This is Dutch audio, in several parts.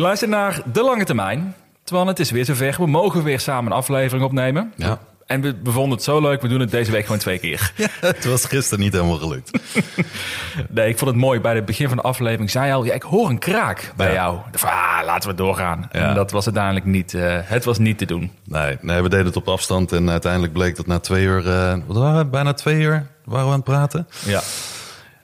Je luistert naar De Lange Termijn. Terwijl het is weer zover. We mogen weer samen een aflevering opnemen. Ja. En we bevonden het zo leuk, we doen het deze week gewoon twee keer. Het was gisteren niet helemaal gelukt. Nee, ik vond het mooi. Bij het begin van de aflevering zei je al... Ja, ik hoor een kraak bij Ja. jou. Van, ah, laten we doorgaan. Ja. En dat was uiteindelijk niet... eh, het was niet te doen. Nee, nee, we deden het op afstand en uiteindelijk bleek dat na twee uur, wat waren we, bijna twee uur waren we aan het praten. Ja,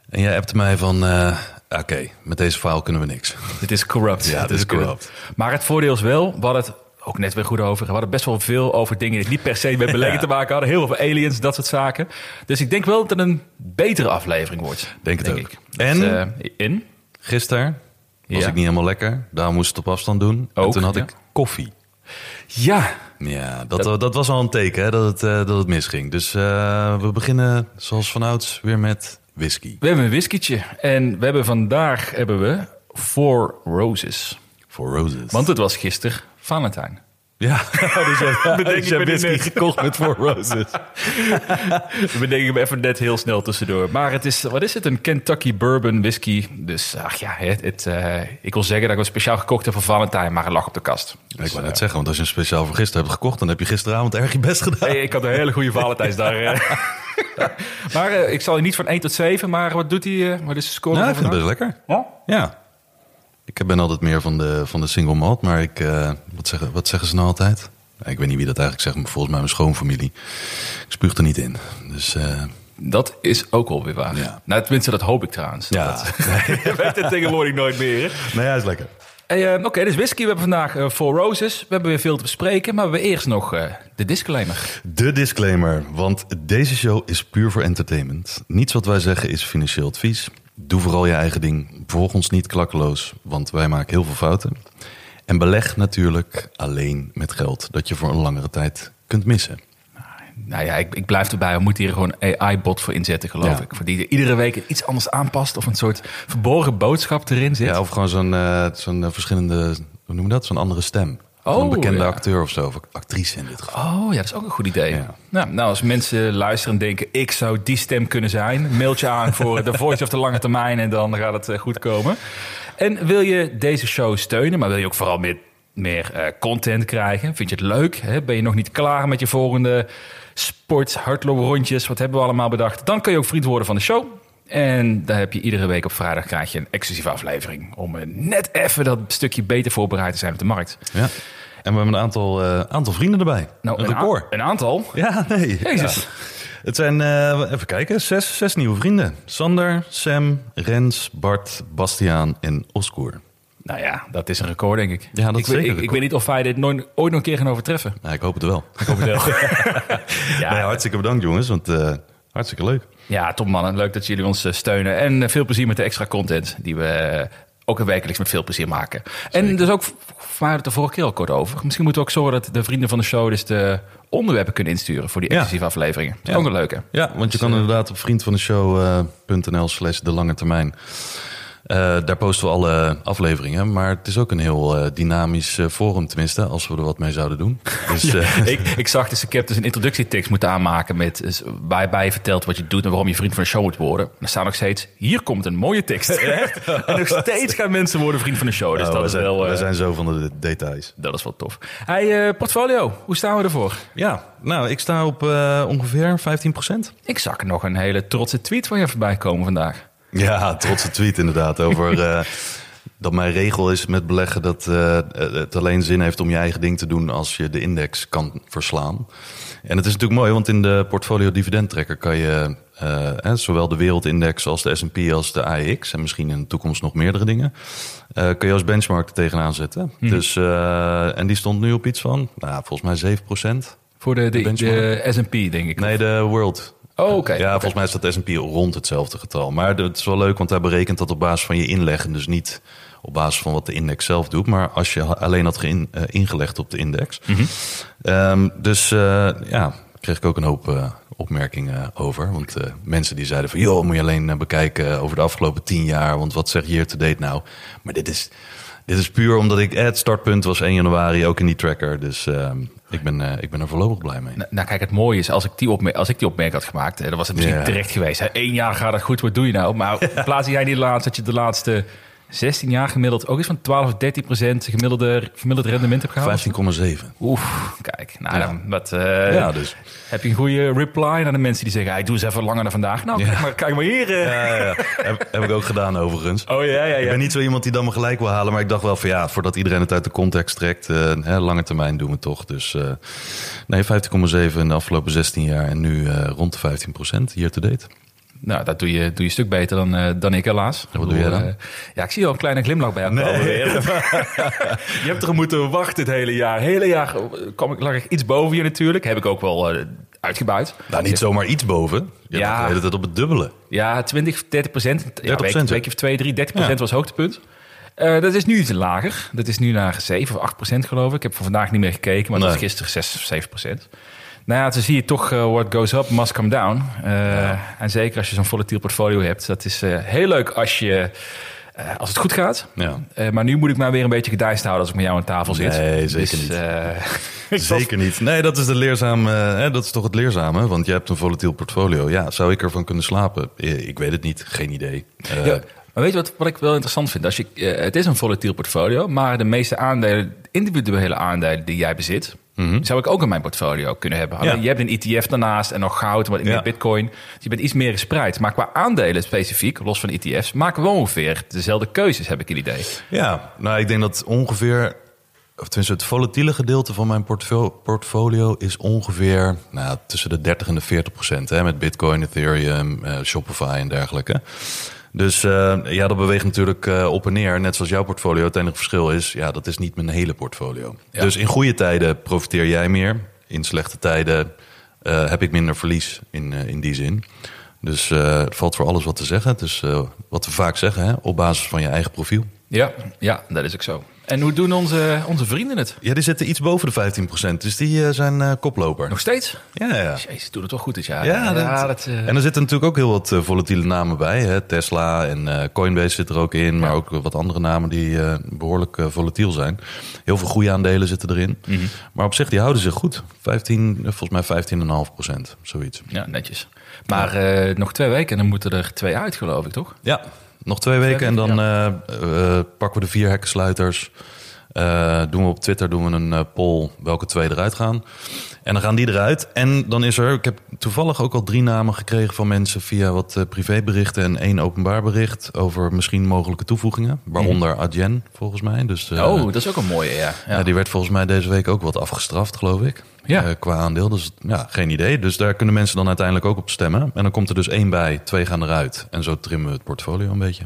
En jij appte mij van, eh, oké, met deze file kunnen we niks. dit is corrupt. Ja, het is corrupt. Maar het voordeel is wel, we hadden het ook net weer goed over. We hadden best wel veel over dingen die niet per se met beleggen te maken hadden. Heel veel aliens, dat soort zaken. Dus ik denk wel dat het een betere aflevering wordt. Denk het ook. ik. En? Eh, in? Gisteren was Ja. ik niet helemaal lekker, daarom moest het op afstand doen. en Ook, toen had ja. ik koffie. Ja, Ja, dat, dat, was al een teken hè, dat, het, eh, dat het misging. Dus eh, we beginnen zoals vanouds weer met whisky. we hebben een whiskietje. En we hebben vandaag hebben we Four Roses. For Roses. Want het was gisteren Valentijn. ja, dus Bedenk dus jij ik me whisky net. gekocht met Four Roses. We bedenken hem even net heel snel tussendoor. Maar het is, wat is het? Een Kentucky Bourbon whisky. Dus ach ja, het, het, eh, ik wil zeggen dat ik het speciaal gekocht heb voor Valentijn, maar het lag op de kast. ik wou net zeggen, want als je een speciaal voor gisteren hebt gekocht... dan heb je gisteravond erg je best gedaan. Hey, ik had een hele goede Valentijnsdag. Eh. maar eh, ik zal je niet van 1 tot 7, maar wat doet hij? eh, wat is de score? Ja, van ik vind het best lekker. Ja? Ja. Ik ben altijd meer van de, van de single malt, maar ik, eh, wat, zeggen, wat zeggen ze nou altijd? Ik weet niet wie dat eigenlijk zegt, maar volgens mij mijn schoonfamilie. Ik spuug er niet in. Dus eh, Dat is ook alweer waar. Ja. Nou, tenminste, dat hoop ik trouwens. ja, Dat, je weet het tegenwoordig nooit meer. hè? nee, hij is lekker. Hey, eh, Oké, dus whisky. We hebben vandaag eh Four Roses. We hebben weer veel te bespreken, maar we eerst nog eh, de disclaimer. De disclaimer, want deze show is puur voor entertainment. Niets wat wij zeggen is financieel advies. Doe vooral je eigen ding. Volg ons niet klakkeloos, want wij maken heel veel fouten. En beleg natuurlijk alleen met geld dat je voor een langere tijd kunt missen. Nou ja, ik, ik blijf erbij. We moeten hier gewoon een AI-bot voor inzetten, geloof Ja. ik. Voor die iedere week iets anders aanpast of een soort verborgen boodschap erin zit. Ja, of gewoon zo'n eh, zo'n eh, verschillende, hoe noem je dat? Zo'n andere stem. Oh, een bekende ja. acteur of zo, of actrice in dit geval. Oh ja, dat is ook een goed idee. Ja. Nou, nou, als mensen luisteren en denken, ik zou die stem kunnen zijn, mailtje aan voor de Voice of de Lange Termijn en dan gaat het eh, goed komen. En wil je deze show steunen, maar wil je ook vooral meer, meer content krijgen? Vind je het leuk? Hè? Ben je nog niet klaar met je volgende sport, hardlooprondjes? Wat hebben we allemaal bedacht? Dan kun je ook vriend worden van de show. En daar heb je iedere week op vrijdag krijg je een exclusieve aflevering. Om eh, net even dat stukje beter voorbereid te zijn op de markt. Ja. En we hebben een aantal, eh, aantal vrienden erbij. Nou, een record. een aantal. Ja, nee. Jezus. Ja. Het zijn, eh, even kijken, zes, zes nieuwe vrienden. Sander, Sam, Rens, Bart, Bastiaan en Oscoor. Nou ja, dat is een record, denk ik. Ja, dat ik, is weet- zeker ik, weet niet of wij dit nooit, ooit nog een keer gaan overtreffen. Nou, ik hoop het wel. Ik hoop het wel. ja, Nee, hartstikke bedankt jongens, want eh, hartstikke leuk. ja, top mannen. Leuk dat jullie ons eh, steunen. En eh, veel plezier met de extra content die we ook wekelijks met veel plezier maken. En dus ook, had het de vorige keer al kort over. Misschien moeten we ook zorgen dat de vrienden van de show dus de onderwerpen kunnen insturen voor die Ja. exclusieve afleveringen. Dat is Ja. ook een leuke. Ja, want je kan inderdaad op vriendvandeshow.nl slash de lange termijn. Eh, daar posten we alle afleveringen. Maar het is ook een heel eh, dynamisch eh, forum, tenminste, als we er wat mee zouden doen. Dus ik, ik zag dus, ik heb dus een introductietekst moeten aanmaken met dus, waarbij je vertelt wat je doet en waarom je vriend van de show moet worden. Er staat nog steeds, hier komt een mooie tekst. Echt? En nog steeds gaan mensen worden vriend van de show. Dus nou, dat, we, is zijn, wel, we zijn zo van de details. dat is wel tof. Hey, portfolio, hoe staan we ervoor? Ja, nou, ik sta op ongeveer 15%. Ik zag nog een hele trotse tweet van je voorbij komen vandaag. Ja, trotse tweet inderdaad over eh, dat mijn regel is met beleggen dat eh, het alleen zin heeft om je eigen ding te doen als je de index kan verslaan. En het is natuurlijk mooi, want in de portfolio dividendtrekker kan je eh, hè, zowel de wereldindex als de S&P als de AEX en misschien in de toekomst nog meerdere dingen, eh kun je als benchmark er tegenaan zetten. Dus, eh, en die stond nu op iets van, nou, volgens mij 7%. Voor de, de S&P, denk ik. Nee, de World. Oh, oké. Ja, volgens mij staat de S&P rond hetzelfde getal. Maar het is wel leuk, want hij berekent dat op basis van je inleg... en dus niet op basis van wat de index zelf doet... maar als je alleen had eh, ingelegd op de index. Ehm, dus eh, ja, kreeg ik ook een hoop eh, opmerkingen over. Want mensen die zeiden van... joh, moet je alleen bekijken over de afgelopen tien jaar... want wat zegt year to date nou? Maar dit is... Dit is puur omdat ik... eh, het startpunt was 1 januari, ook in die tracker. Dus ehm, ik, ben, eh, ik ben er voorlopig blij mee. Nou, nou, kijk, het mooie is, als ik die, als ik die opmerking had gemaakt, hè, dan was het misschien terecht geweest. Hè. Eén jaar gaat het goed, wat doe je nou? Maar plaats jij niet laatst dat je de laatste 16 jaar gemiddeld ook eens van 12 of 13 procent gemiddelde, gemiddeld rendement hebt gehaald? 15,7. Oef, kijk. Nou, Ja. dan, wat, eh, Ja, dus. Heb je een goede reply naar de mensen die zeggen, hey, doe eens even langer dan vandaag. Nou, Ja. kijk, maar, kijk maar hier. eh. Ja. Heb, heb ik ook gedaan overigens. Oh ja, ja, Ik ben niet zo iemand die dan me gelijk wil halen, maar ik dacht wel van ja, voordat iedereen het uit de context trekt, eh, hè, lange termijn doen we toch. Dus nee, 15,7 in de afgelopen 16 jaar en nu rond de 15 procent year to date. Nou, dat doe je, doe je een stuk beter dan, eh, dan ik helaas. wat doe jij dan? Eh, ja, ik zie al een kleine glimlach bij jou komen weer. je hebt er moeten wachten het hele jaar. Hele jaar kwam ik, lag ik iets boven je natuurlijk. Heb ik ook wel eh, uitgebuit. Nou, niet zomaar iets boven. Je Ja. de hele tijd op het dubbele. Ja, 20, 30 procent. Ja, 30%, week, ja. weekje of twee, drie, 30 procent Ja. was hoogtepunt. Eh, dat is nu iets lager. Dat is nu naar 7 of 8 procent geloof ik. Ik heb voor vandaag niet meer gekeken, maar dat was Nee. gisteren 6 of 7 procent. Nou ja, dan zie je toch, eh, what goes up must come down. Eh, En zeker als je zo'n volatiel portfolio hebt. Dat is eh, heel leuk als, je, als het goed gaat. Ja. Maar nu moet ik maar weer een beetje gedijst houden als ik met jou aan tafel zit. Nee, zeker Dus, niet. Zeker niet. Nee, dat is, de leerzame, hè, dat is toch het leerzame, want je hebt een volatiel portfolio. Ja, zou ik ervan kunnen slapen? Ik weet het niet, geen idee. Ja, maar weet je wat, wat ik wel interessant vind? Als je, het is een volatiel portfolio, maar de meeste aandelen, individuele aandelen die jij bezit, zou ik ook in mijn portfolio kunnen hebben. Ja. Je hebt een ETF daarnaast en nog goud en wat meer Ja. bitcoin. Dus je bent iets meer gespreid. Maar qua aandelen specifiek, los van ETF's, maken we ongeveer dezelfde keuzes, heb ik een idee. Ja, nou, ik denk dat ongeveer, of tenminste het volatiele gedeelte van mijn portfo- portfolio is ongeveer nou, tussen de 30 en de 40 procent. Hè, met Bitcoin, Ethereum, eh, Shopify en dergelijke. Dus eh, ja, dat beweegt natuurlijk eh, op en neer. Net zoals jouw portfolio. Het enige verschil is, ja, dat is niet mijn hele portfolio. Ja. Dus in goede tijden profiteer jij meer. In slechte tijden eh, heb ik minder verlies in, in die zin. Dus het valt voor alles wat te zeggen. Dus wat we vaak zeggen, hè, op basis van je eigen profiel. Ja, ja, dat is ook zo. En hoe doen onze, onze vrienden het? Ja, die zitten iets boven de 15%. Dus die eh, zijn eh, koploper. Nog steeds? Ja, ja. Jezus, doe het toch goed dit jaar. Ja, dat, dat, eh, en er zitten natuurlijk ook heel wat volatiele namen bij. Hè? Tesla en Coinbase zit er ook in. Maar ook wat andere namen die eh, behoorlijk eh, volatiel zijn. Heel veel goede aandelen zitten erin. Mhm. Maar op zich, die houden zich goed. 15, eh, volgens mij 15,5%. Zoiets. ja, netjes. Maar nog twee weken en dan moeten er twee uit, geloof ik, toch? Ja, nog twee weken en dan eh, eh, pakken we de vier hekkensluiters. Eh, doen we op Twitter doen we een poll welke twee eruit gaan. En dan gaan die eruit. En dan is er, ik heb toevallig ook al drie namen gekregen van mensen via wat privéberichten en één openbaar bericht over misschien mogelijke toevoegingen. Waaronder Adyen, volgens mij. Dus, oh, dat is ook een mooie, ja. ja. die werd volgens mij deze week ook wat afgestraft, geloof ik. Ja. Eh, qua aandeel. Dus ja, geen idee. Dus daar kunnen mensen dan uiteindelijk ook op stemmen. En dan komt er dus één bij, twee gaan eruit. En zo trimmen we het portfolio een beetje.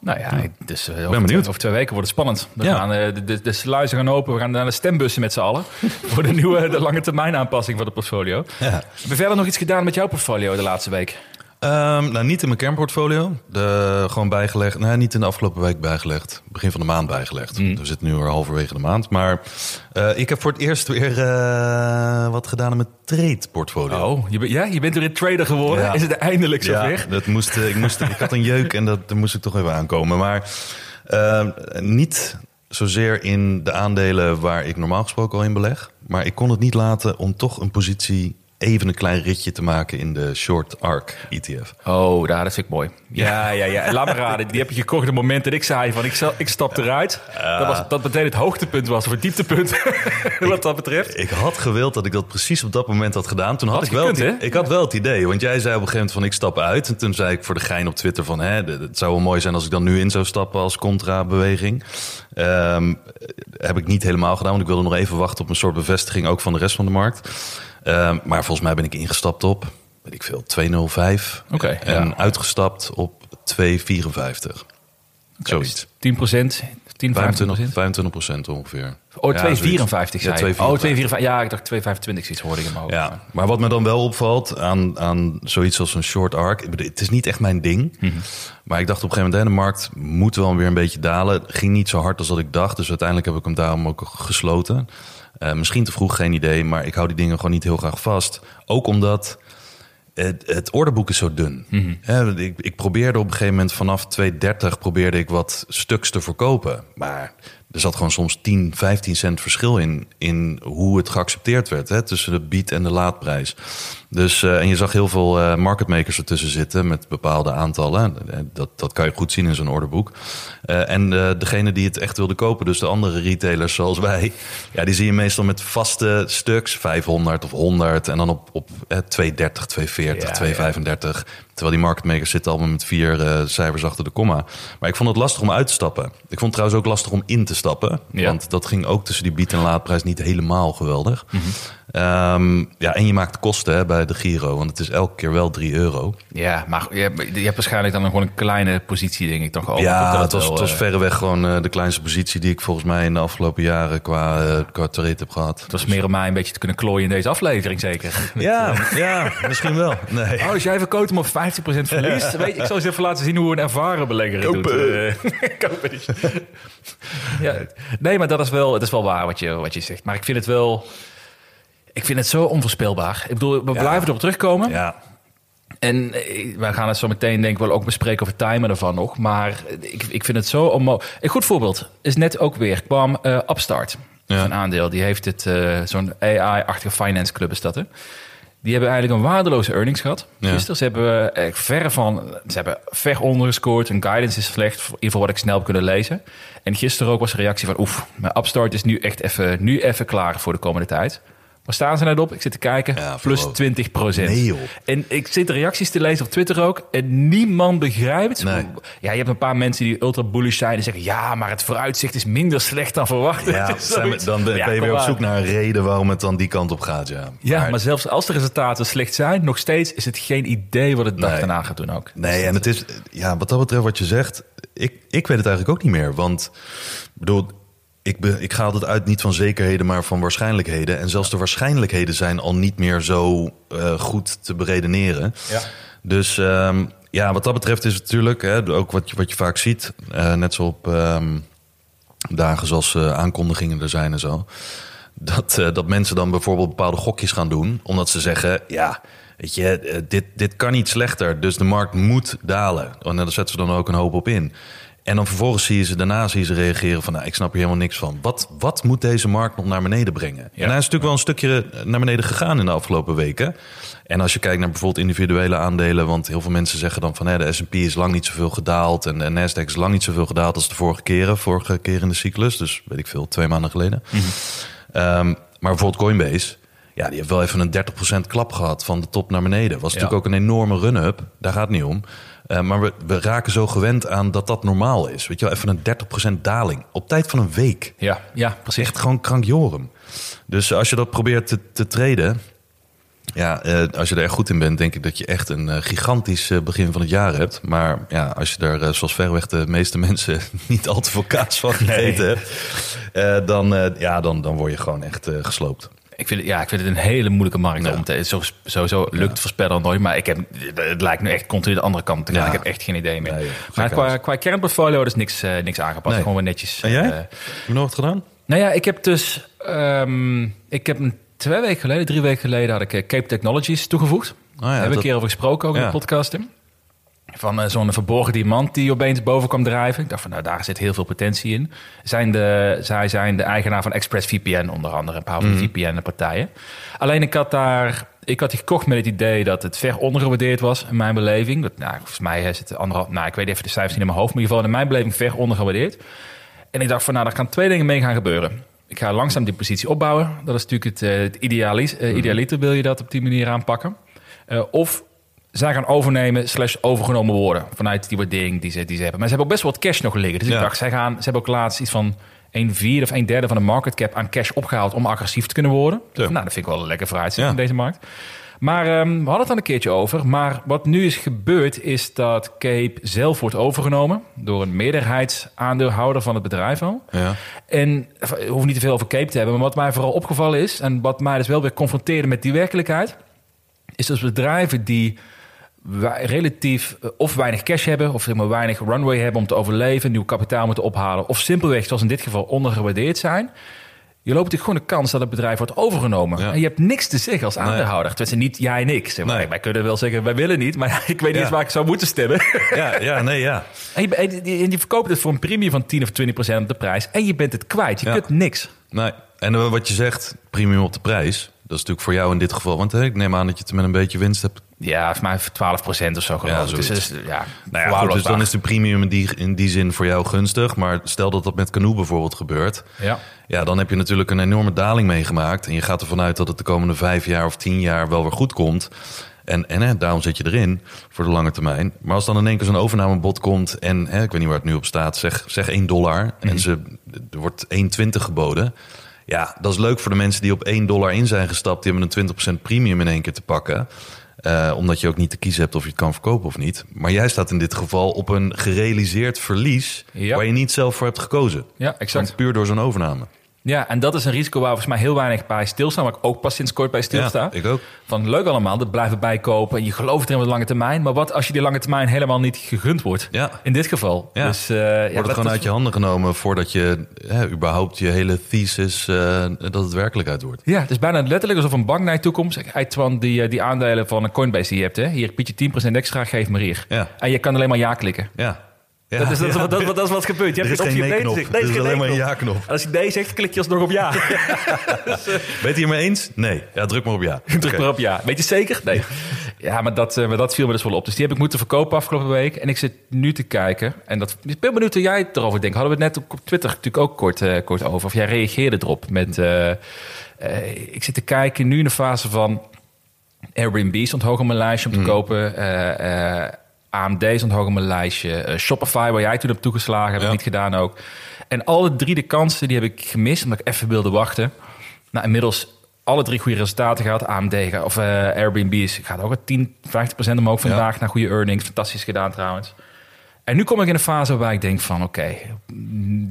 Nou ja, dus, over, benieuwd. Twee, over twee weken wordt het spannend. We Ja. gaan, eh, de, de, de sluizen gaan open. We gaan naar de stembussen met z'n allen. voor de nieuwe de lange termijn aanpassing van het portfolio. Ja. Heb je verder nog iets gedaan met jouw portfolio de laatste week? Ehm, nou, niet in mijn kernportfolio. De, gewoon bijgelegd. Nee, niet in de afgelopen week bijgelegd. Begin van de maand bijgelegd. We zitten nu al halverwege de maand. Maar eh, ik heb voor het eerst weer eh, wat gedaan aan mijn trade-portfolio. Oh, je, ben- ja, je bent weer een trader geworden. Ja. Is het eindelijk zover? Ja, dat moest, eh, ik, moest, ik had een jeuk en dat, daar moest ik toch even aankomen. Maar niet zozeer in de aandelen waar ik normaal gesproken al in beleg. Maar ik kon het niet laten om toch een positie even een klein ritje te maken in de Short Arc ETF. Oh, daar, dat vind ik mooi. Ja, ja, ja. En Laat me raden, die heb je gekocht op het moment dat ik zei van ik, zal, ik stap eruit. Dat, was, dat meteen het hoogtepunt was, of het dieptepunt, wat dat betreft. Ik had gewild dat ik dat precies op dat moment had gedaan. Toen had, Had ik wel gekund, het, ik had wel het idee. Want jij zei op een gegeven moment van ik stap uit. En toen zei ik voor de gein op Twitter van hè, het zou wel mooi zijn als ik dan nu in zou stappen als contra-beweging. Ehm, heb ik niet helemaal gedaan, want ik wilde nog even wachten op een soort bevestiging ook van de rest van de markt. Ehm, maar volgens mij ben ik ingestapt op, weet ik veel, 205. Oké, en ja. uitgestapt op 254. Zoiets. 10 procent, 10, 15 25, 25 procent ongeveer. Oh, Ja, 2,54 zoiets. zei Ja, je. Oh, 2,54. 2,54. Ja, ik dacht 2,25 zoiets hoorde ik hoofd. Ja, maar wat me dan wel opvalt aan, aan zoiets als een short arc... Het is niet echt mijn ding. Mhm. Maar ik dacht op een gegeven moment... de markt moet wel weer een beetje dalen. Het ging niet zo hard als dat ik dacht. Dus uiteindelijk heb ik hem daarom ook gesloten. Eh, misschien te vroeg, geen idee. Maar ik hou die dingen gewoon niet heel graag vast. Ook omdat... Het, het orderboek is zo dun. Hè, ik, ik probeerde op een gegeven moment vanaf 2,30 probeerde ik wat stuks te verkopen. Maar er zat gewoon soms 10, 15 cent verschil in, in hoe het geaccepteerd werd hè, tussen de bied en de laadprijs. Dus, eh, en je zag heel veel eh, marketmakers ertussen zitten met bepaalde aantallen. Dat, dat kan je goed zien in zo'n orderboek. Eh, en degene die het echt wilde kopen, dus de andere retailers zoals wij, ja, die zie je meestal met vaste stuks, 500 of 100 en dan op, op eh, 230, 240, Ja, 235. Terwijl die marketmakers zitten allemaal met vier eh, cijfers achter de komma. Maar ik vond het lastig om uit te stappen. Ik vond het trouwens ook lastig om in te stappen. Ja. Want dat ging ook tussen die bied- en laadprijs niet helemaal geweldig. Mhm. Ehm, ja, en je maakt kosten hè, bij de Giro, want het is elke keer wel 3 euro. Ja, maar je hebt, je hebt waarschijnlijk dan gewoon een kleine positie, denk ik toch ja, Dat het was, wel, het was eh, verreweg gewoon eh, de kleinste positie die ik volgens mij in de afgelopen jaren qua, qua trade heb gehad. Het was meer om mij een beetje te kunnen klooien in deze aflevering, zeker. Ja, ja, misschien wel. Nee. Oh, als jij verkoopt hem op 50% verlies, weet je, ik zal eens even laten zien hoe een ervaren belegger het doet. Kopen. Eh, ja, nee, maar dat is wel, dat is wel waar wat je, wat je zegt. Maar ik vind het wel, ik vind het zo onvoorspelbaar. Ik bedoel, we blijven erop terugkomen. Ja, En eh, wij gaan het zo meteen denk ik wel ook bespreken over timer ervan nog. Maar ik, ik vind het zo onmogelijk. Een goed voorbeeld is net ook weer kwam eh, Upstart. Ja. Een aandeel. Die heeft het, eh, zo'n AI-achtige finance club is dat hè. Die hebben eigenlijk een waardeloze earnings gehad. Ja. Gisteren ze hebben eh, ver van, ze hebben ver ondergescoord. Hun guidance is slecht, in ieder geval wat ik snel heb kunnen lezen. En gisteren ook was de reactie van, oef, mijn Upstart is nu echt even, nu even klaar voor de komende tijd. Waar staan ze net op? Ik zit te kijken. Ja, plus verloop. 20 procent. Nee. En ik zit de reacties te lezen op Twitter ook. En niemand begrijpt. Nee. Ja, je hebt een paar mensen die ultra bullish zijn. En zeggen, ja, maar het vooruitzicht is minder slecht dan verwacht. ja zijn dan ben Ja, je weer op zoek naar een reden waarom het dan die kant op gaat. Ja, Ja, maar, zelfs als de resultaten slecht zijn, nog steeds is het geen idee wat het dag Nee. daarna gaat doen ook. Nee, en het is, ja, wat dat betreft wat je zegt, ik, ik weet het eigenlijk ook niet meer. Want, bedoel, ik, be, ik ga altijd uit niet van zekerheden, maar van waarschijnlijkheden. En zelfs de waarschijnlijkheden zijn al niet meer zo eh, goed te beredeneren. Ja. Dus ehm, ja, wat dat betreft is het natuurlijk, hè, ook wat je, wat je vaak ziet, eh, net zo op ehm, dagen zoals eh, aankondigingen er zijn en zo. Dat, dat mensen dan bijvoorbeeld bepaalde gokjes gaan doen, omdat ze zeggen, ja, weet je, dit, dit kan niet slechter, dus de markt moet dalen. En daar zetten ze dan ook een hoop op in. En dan vervolgens zie je ze daarna zie je ze reageren van, nou, ik snap hier helemaal niks van. Wat, wat moet deze markt nog naar beneden brengen? En hij is natuurlijk wel een stukje naar beneden gegaan in de afgelopen weken. En als je kijkt naar bijvoorbeeld individuele aandelen, want heel veel mensen zeggen dan van, hè, de S&P is lang niet zoveel gedaald en de Nasdaq is lang niet zoveel gedaald als de vorige keren, vorige keer in de cyclus. Dus weet ik veel, twee maanden geleden. Ehm, maar bijvoorbeeld Coinbase, ja, die heeft wel even een 30% klap gehad van de top naar beneden. Was natuurlijk ook een enorme run-up, daar gaat het niet om. Eh, maar we, we raken zo gewend aan dat dat normaal is. Weet je wel, even een 30% daling op tijd van een week. Ja, ja precies. Echt gewoon krankjorum. Dus als je dat probeert te, te traden... Ja, eh, als je er echt goed in bent, denk ik dat je echt een eh, gigantisch begin van het jaar hebt. Maar ja, als je daar, zoals verreweg de meeste mensen, niet al te veel kaas van gegeten hebt, dan, ja, dan, dan word je gewoon echt gesloopt. Ik vind, het, ja, ik vind het een hele moeilijke markt Ja. om te... Zo, sowieso lukt het voorspellen nooit, maar ik heb, het lijkt nu echt continu de andere kant te gaan. Ik heb echt geen idee meer. Nee, maar qua, qua kernportfolio is niks, eh, niks aangepast. Nee. Gewoon weer netjes. En jij? eh, Heb je nog wat gedaan? Nou ja, ik heb dus... ehm, ik heb een twee weken geleden, drie weken geleden... had ik eh, Cape Technologies toegevoegd. Oh ja, Daar hebben we dat- een keer over gesproken, ook in de podcast. Tim. Van eh, zo'n verborgen diamant die opeens boven kwam drijven. Ik dacht van, nou, daar zit heel veel potentie in. Zijn de, zij zijn de eigenaar van ExpressVPN, onder andere. Een paar van die VPN-partijen. Alleen ik had daar... Ik had die gekocht met het idee dat het ver ondergewaardeerd was in mijn beleving. Dat, nou, volgens mij is het anderhalf... Nou, ik weet even de cijfers niet in mijn hoofd. Maar in ieder geval in mijn beleving ver ondergewaardeerd. En ik dacht van, nou, daar gaan twee dingen mee gaan gebeuren. Ik ga langzaam die positie opbouwen. Dat is natuurlijk het, eh, het idealis, eh, idealiter wil je dat op die manier aanpakken. Of zij gaan overnemen slash overgenomen worden vanuit die waardering die ze, die ze hebben. Maar ze hebben ook best wel wat cash nog liggen. Dus Ja. ik dacht, zij gaan, ze hebben ook laatst iets van een vierde of een derde van de market cap aan cash opgehaald om agressief te kunnen worden. Ja. Nou, dat vind ik wel een lekker vooruitzicht Ja. in deze markt. Maar ehm, we hadden het al een keertje over. Maar wat nu is gebeurd, is dat Cape zelf wordt overgenomen door een meerderheidsaandeelhouder van het bedrijf al. Ja. En we hoeven niet te veel over Cape te hebben, maar wat mij vooral opgevallen is, en wat mij dus wel weer confronteerde met die werkelijkheid, is dat bedrijven die relatief eh, of weinig cash hebben, of zeg maar weinig runway hebben om te overleven, nieuw kapitaal moeten ophalen, of simpelweg, zoals in dit geval, ondergewaardeerd zijn. Je loopt natuurlijk gewoon de kans dat het bedrijf wordt overgenomen. Ja. En je hebt niks te zeggen als aandeelhouder. Tenminste, niet jij en ik. Zeg maar. Nee. Wij kunnen wel zeggen, wij willen niet. Maar ik weet niet Ja. waar ik zou moeten stemmen. Ja, ja, nee, ja. en, je, en verkoopt het voor een premie van 10 of 20 procent op de prijs. En je bent het kwijt. Je Ja. kunt niks. Nee. En eh, wat je zegt, premium op de prijs. Dat is natuurlijk voor jou in dit geval. Want hè, ik neem aan dat je het met een beetje winst hebt. Ja, volgens mij 12 procent of zo geloof Ja, ik. Dus, dus, ja, Nou ja, goed, dus dan is de premium in die, in die zin voor jou gunstig. Maar stel dat dat met Canoe bijvoorbeeld gebeurt. Ja. Ja, dan heb je natuurlijk een enorme daling meegemaakt. En je gaat ervan uit dat het de komende vijf jaar of tien jaar wel weer goed komt. En, en hè, daarom zit je erin voor de lange termijn. Maar als dan in één keer zo'n overnamebod komt en hè, ik weet niet waar het nu op staat, zeg, zeg 1 dollar en ze, er wordt 1,20 geboden. Ja, dat is leuk voor de mensen die op 1 dollar in zijn gestapt. Die hebben een 20% premium in één keer te pakken. Eh, omdat je ook niet te kiezen hebt of je het kan verkopen of niet. Maar jij staat in dit geval op een gerealiseerd verlies Ja. waar je niet zelf voor hebt gekozen. Ja, exact. Puur door zo'n overname. Ja, en dat is een risico waar volgens mij heel weinig bij stilstaan. Waar ik ook pas sinds kort bij stilsta. Ja, ik ook. Van leuk allemaal, dat blijven bijkopen. En je gelooft erin op de lange termijn. Maar wat als je die lange termijn helemaal niet gegund wordt? Ja. In dit geval. Ja. Dus, ja, Wordt het gewoon uit je handen genomen voordat je hè, überhaupt je hele thesis, eh, dat het werkelijkheid wordt. Ja, het is bijna letterlijk alsof een bank naar je toe komt. Zegt, hey, Twan, die, eh, die aandelen van een Coinbase die je hebt, hè? hier bied je 10% extra, geef maar hier. Ja. En je kan alleen maar ja klikken. Ja. Ja. dat, is, dat, ja. dat, wat- dat is wat gebeurt. Je Er hebt is geen geen optie om nee-knop. nee. Er is geen alleen maar een ja-knop. Als je nee zegt, klik je alsnog op ja. Ben je het hiermee eens? Nee. Ja, druk maar op ja. Druk maar op ja. Weet je zeker? Nee. Ja, maar dat, eh, maar dat viel me dus wel op. Dus die heb ik moeten verkopen afgelopen week. En ik zit nu te kijken. En dat, ik ben benieuwd hoe jij het erover denkt. Hadden we het net op Twitter natuurlijk ook kort, eh, kort over. Of jij reageerde erop met... eh, ik zit te kijken nu in de fase van... Airbnb stond hoog op mijn lijstje om te kopen. AMD stond hoog op mijn lijstje. Eh, Shopify, waar jij toen hebt toegeslagen, heb Ja. ik niet gedaan ook. En alle drie de kansen die heb ik gemist, omdat ik even wilde wachten. Nou, inmiddels alle drie goede resultaten gehad. AMD of eh, Airbnb is, gaat ook at 10, 50 procent omhoog vandaag naar goede earnings. Fantastisch gedaan trouwens. En nu kom ik in een fase waarbij ik denk van... oké,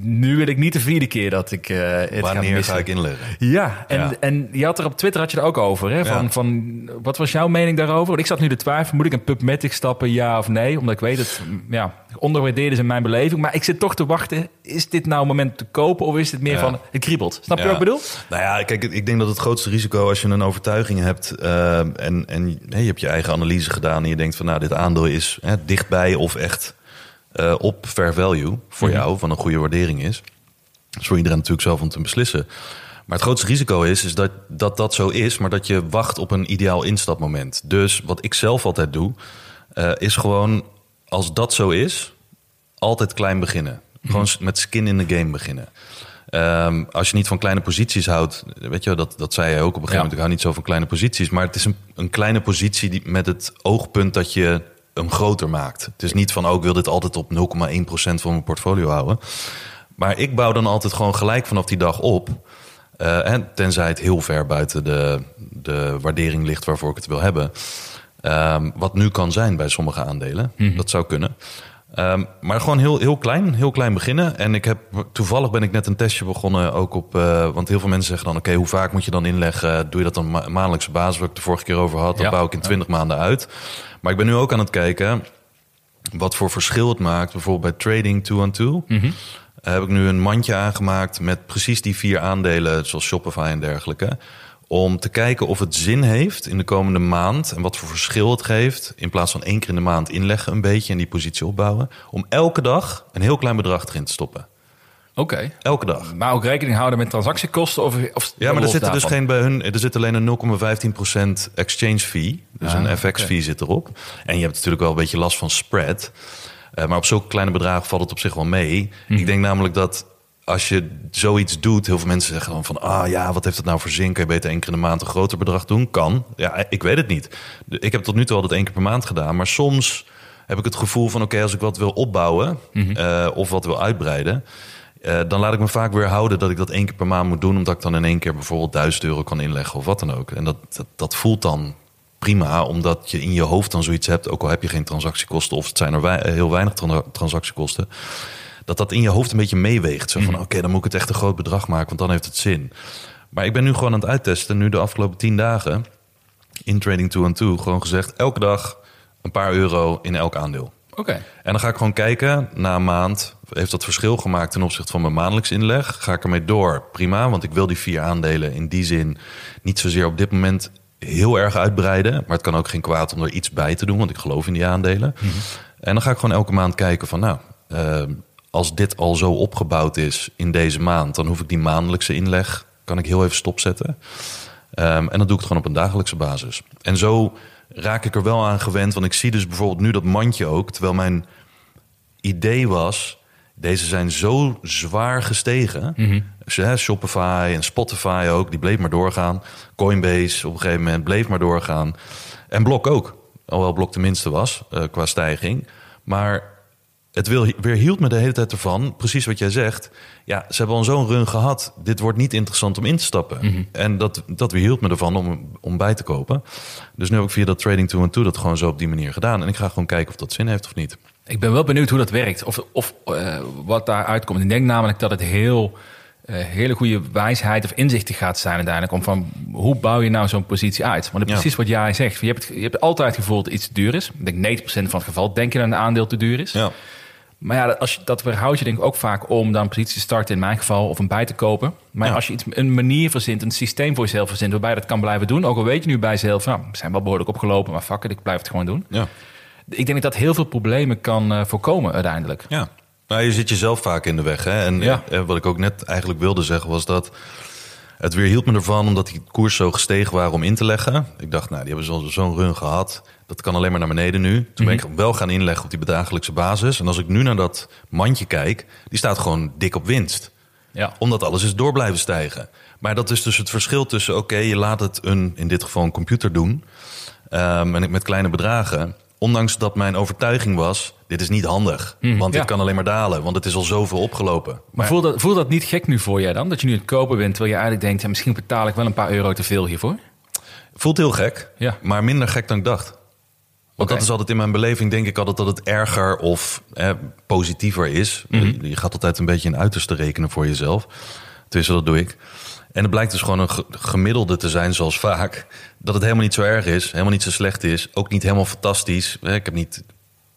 nu wil ik niet de vierde keer dat ik eh het ga Wanneer missen. ga ik inleggen? Ja, en, Ja. en je had er op Twitter had je er ook over. Hè? Van, Ja. van, wat was jouw mening daarover? Want ik zat nu te twijfelen, moet ik een PubMatic stappen, ja of nee? Omdat ik weet dat ja, onderwaardeerd is in mijn beleving. Maar ik zit toch te wachten, is dit nou een moment te kopen... of is dit meer Ja. van, het kriebelt? Snap je wat ik bedoel? Nou ja, kijk, ik denk dat het grootste risico als je een overtuiging hebt eh, en, en je hebt je eigen analyse gedaan en je denkt van nou, dit aandeel is hè, dichtbij of echt eh, op fair value voor Mhm. jou, van een goede waardering is. Dat is voor iedereen natuurlijk zelf om te beslissen. Maar het grootste risico is, is dat, dat dat zo is, maar dat je wacht op een ideaal instapmoment. Dus wat ik zelf altijd doe, eh, is gewoon als dat zo is, altijd klein beginnen. Gewoon s- met skin in the game beginnen. Ehm, als je niet van kleine posities houdt, weet je, wel, dat, dat zei jij ook op een gegeven Ja. moment. Ik hou niet zo van kleine posities, maar het is een, een kleine positie die, met het oogpunt dat je hem groter maakt. Het is niet van, oh, ik wil dit altijd op 0,1% van mijn portfolio houden. Maar ik bouw dan altijd gewoon gelijk vanaf die dag op. Eh, en tenzij het heel ver buiten de, de waardering ligt waarvoor ik het wil hebben. Ehm, wat nu kan zijn bij sommige aandelen. Dat zou kunnen. Ehm, maar gewoon heel, heel klein, heel klein beginnen. En ik heb toevallig ben ik net een testje begonnen ook op. eh, want heel veel mensen zeggen dan: oké, hoe vaak moet je dan inleggen? Doe je dat dan ma maandelijkse basis, waar ik de vorige keer over had? Dat Ja. bouw ik in 20 maanden uit. Maar ik ben nu ook aan het kijken wat voor verschil het maakt. Bijvoorbeeld bij trading two on two. Heb ik nu een mandje aangemaakt met precies die vier aandelen, zoals Shopify en dergelijke. Om te kijken of het zin heeft in de komende maand en wat voor verschil het geeft. In plaats van één keer in de maand inleggen, een beetje en die positie opbouwen. Om elke dag een heel klein bedrag erin te stoppen. Oké. Elke dag. Maar ook rekening houden met transactiekosten? Of, of Ja, maar er zit er dus geen bij hun. Er zit alleen een 0,15% exchange fee. Dus Ah, een FX-fee zit erop. En je hebt natuurlijk wel een beetje last van spread. Eh, maar op zulke kleine bedragen valt het op zich wel mee. Mhm. Ik denk namelijk dat als je zoiets doet, heel veel mensen zeggen dan van, ah ja, wat heeft het nou voor zin? Kan je beter één keer in de maand een groter bedrag doen? Kan. Ja, ik weet het niet. Ik heb tot nu toe altijd één keer per maand gedaan, maar soms heb ik het gevoel van, oké, als ik wat wil opbouwen Mhm. eh, of wat wil uitbreiden, eh, dan laat ik me vaak weer houden dat ik dat één keer per maand moet doen, omdat ik dan in één keer bijvoorbeeld 1000 euro kan inleggen of wat dan ook. En dat, dat, dat voelt dan prima, omdat je in je hoofd dan zoiets hebt, ook al heb je geen transactiekosten of het zijn er wei- heel weinig tran- transactiekosten, dat dat in je hoofd een beetje meeweegt. Zo van, oké, dan moet ik het echt een groot bedrag maken, want dan heeft het zin. Maar ik ben nu gewoon aan het uittesten, nu de afgelopen tien dagen, in Trading 2 2, gewoon gezegd, elke dag een paar euro in elk aandeel. Oké. En dan ga ik gewoon kijken, na een maand, heeft dat verschil gemaakt ten opzichte van mijn maandelijks inleg? Ga ik ermee door? Prima, want ik wil die vier aandelen in die zin niet zozeer op dit moment heel erg uitbreiden. Maar het kan ook geen kwaad om er iets bij te doen, want ik geloof in die aandelen. En dan ga ik gewoon elke maand kijken van, nou, eh, als dit al zo opgebouwd is in deze maand, dan hoef ik die maandelijkse inleg, kan ik heel even stopzetten. Ehm, en dan doe ik het gewoon op een dagelijkse basis. En zo raak ik er wel aan gewend. Want ik zie dus bijvoorbeeld nu dat mandje ook. Terwijl mijn idee was... deze zijn zo zwaar gestegen. Dus, hè, Shopify en Spotify ook. Die bleef maar doorgaan. Coinbase op een gegeven moment bleef maar doorgaan. En Blok ook. Alhoewel Blok de minste was eh, qua stijging. Maar het wil, weerhield me de hele tijd ervan, precies wat jij zegt. Ja, ze hebben al zo'n run gehad. Dit wordt niet interessant om in te stappen. En dat, dat weerhield me ervan om, om bij te kopen. Dus nu heb ik via dat Trading 2 2 dat gewoon zo op die manier gedaan. En ik ga gewoon kijken of dat zin heeft of niet. Ik ben wel benieuwd hoe dat werkt. Of, of eh, wat daar uitkomt. Ik denk namelijk dat het heel... eh, hele goede wijsheid of inzichten gaat zijn uiteindelijk. Om van hoe bouw je nou zo'n positie uit? Want Ja. precies wat jij zegt. Je hebt, het, je hebt altijd het gevoel dat iets te duur is. Ik denk 90% van het geval denk je dat een aandeel te duur is. Ja, Maar ja, als je, dat weerhoudt je denk ik ook vaak om dan een positie te starten, in mijn geval, of een bij te kopen. Maar Ja. als je iets, een manier verzint, een systeem voor jezelf verzint, waarbij je dat kan blijven doen. Ook al weet je nu bij jezelf, nou, we zijn wel behoorlijk opgelopen, maar fuck it, ik blijf het gewoon doen. ja, Ik denk dat dat heel veel problemen kan eh, voorkomen uiteindelijk. ja. Nou, je zit jezelf vaak in de weg. Hè? En Ja. eh, wat ik ook net eigenlijk wilde zeggen was dat... Het weerhield me ervan omdat die koers zo gestegen waren om in te leggen. Ik dacht, nou, die hebben zo- zo'n run gehad. Dat kan alleen maar naar beneden nu. Toen ben ik wel gaan inleggen op die dagelijkse basis. En als ik nu naar dat mandje kijk, die staat gewoon dik op winst. Ja. Omdat alles is door blijven stijgen. Maar dat is dus het verschil tussen, oké, je laat het een, in dit geval een computer doen. ehm, en ik met kleine bedragen. Ondanks dat mijn overtuiging was, dit is niet handig. want dit ja. kan alleen maar dalen, want het is al zoveel opgelopen. Maar voelt dat, voelt dat niet gek nu voor jij dan? Dat je nu het kopen bent, terwijl je eigenlijk denkt, ja, misschien betaal ik wel een paar euro te veel hiervoor. Voelt heel gek, Ja. maar minder gek dan ik dacht. Want dat is altijd in mijn beleving, denk ik altijd dat het erger of eh, positiever is. Mhm. Je- Je gaat altijd een beetje een uiterste rekenen voor jezelf. Tenminste, dat doe ik. En het blijkt dus gewoon een ge- gemiddelde te zijn, zoals vaak. Dat het helemaal niet zo erg is, helemaal niet zo slecht is. Ook niet helemaal fantastisch. Ik heb niet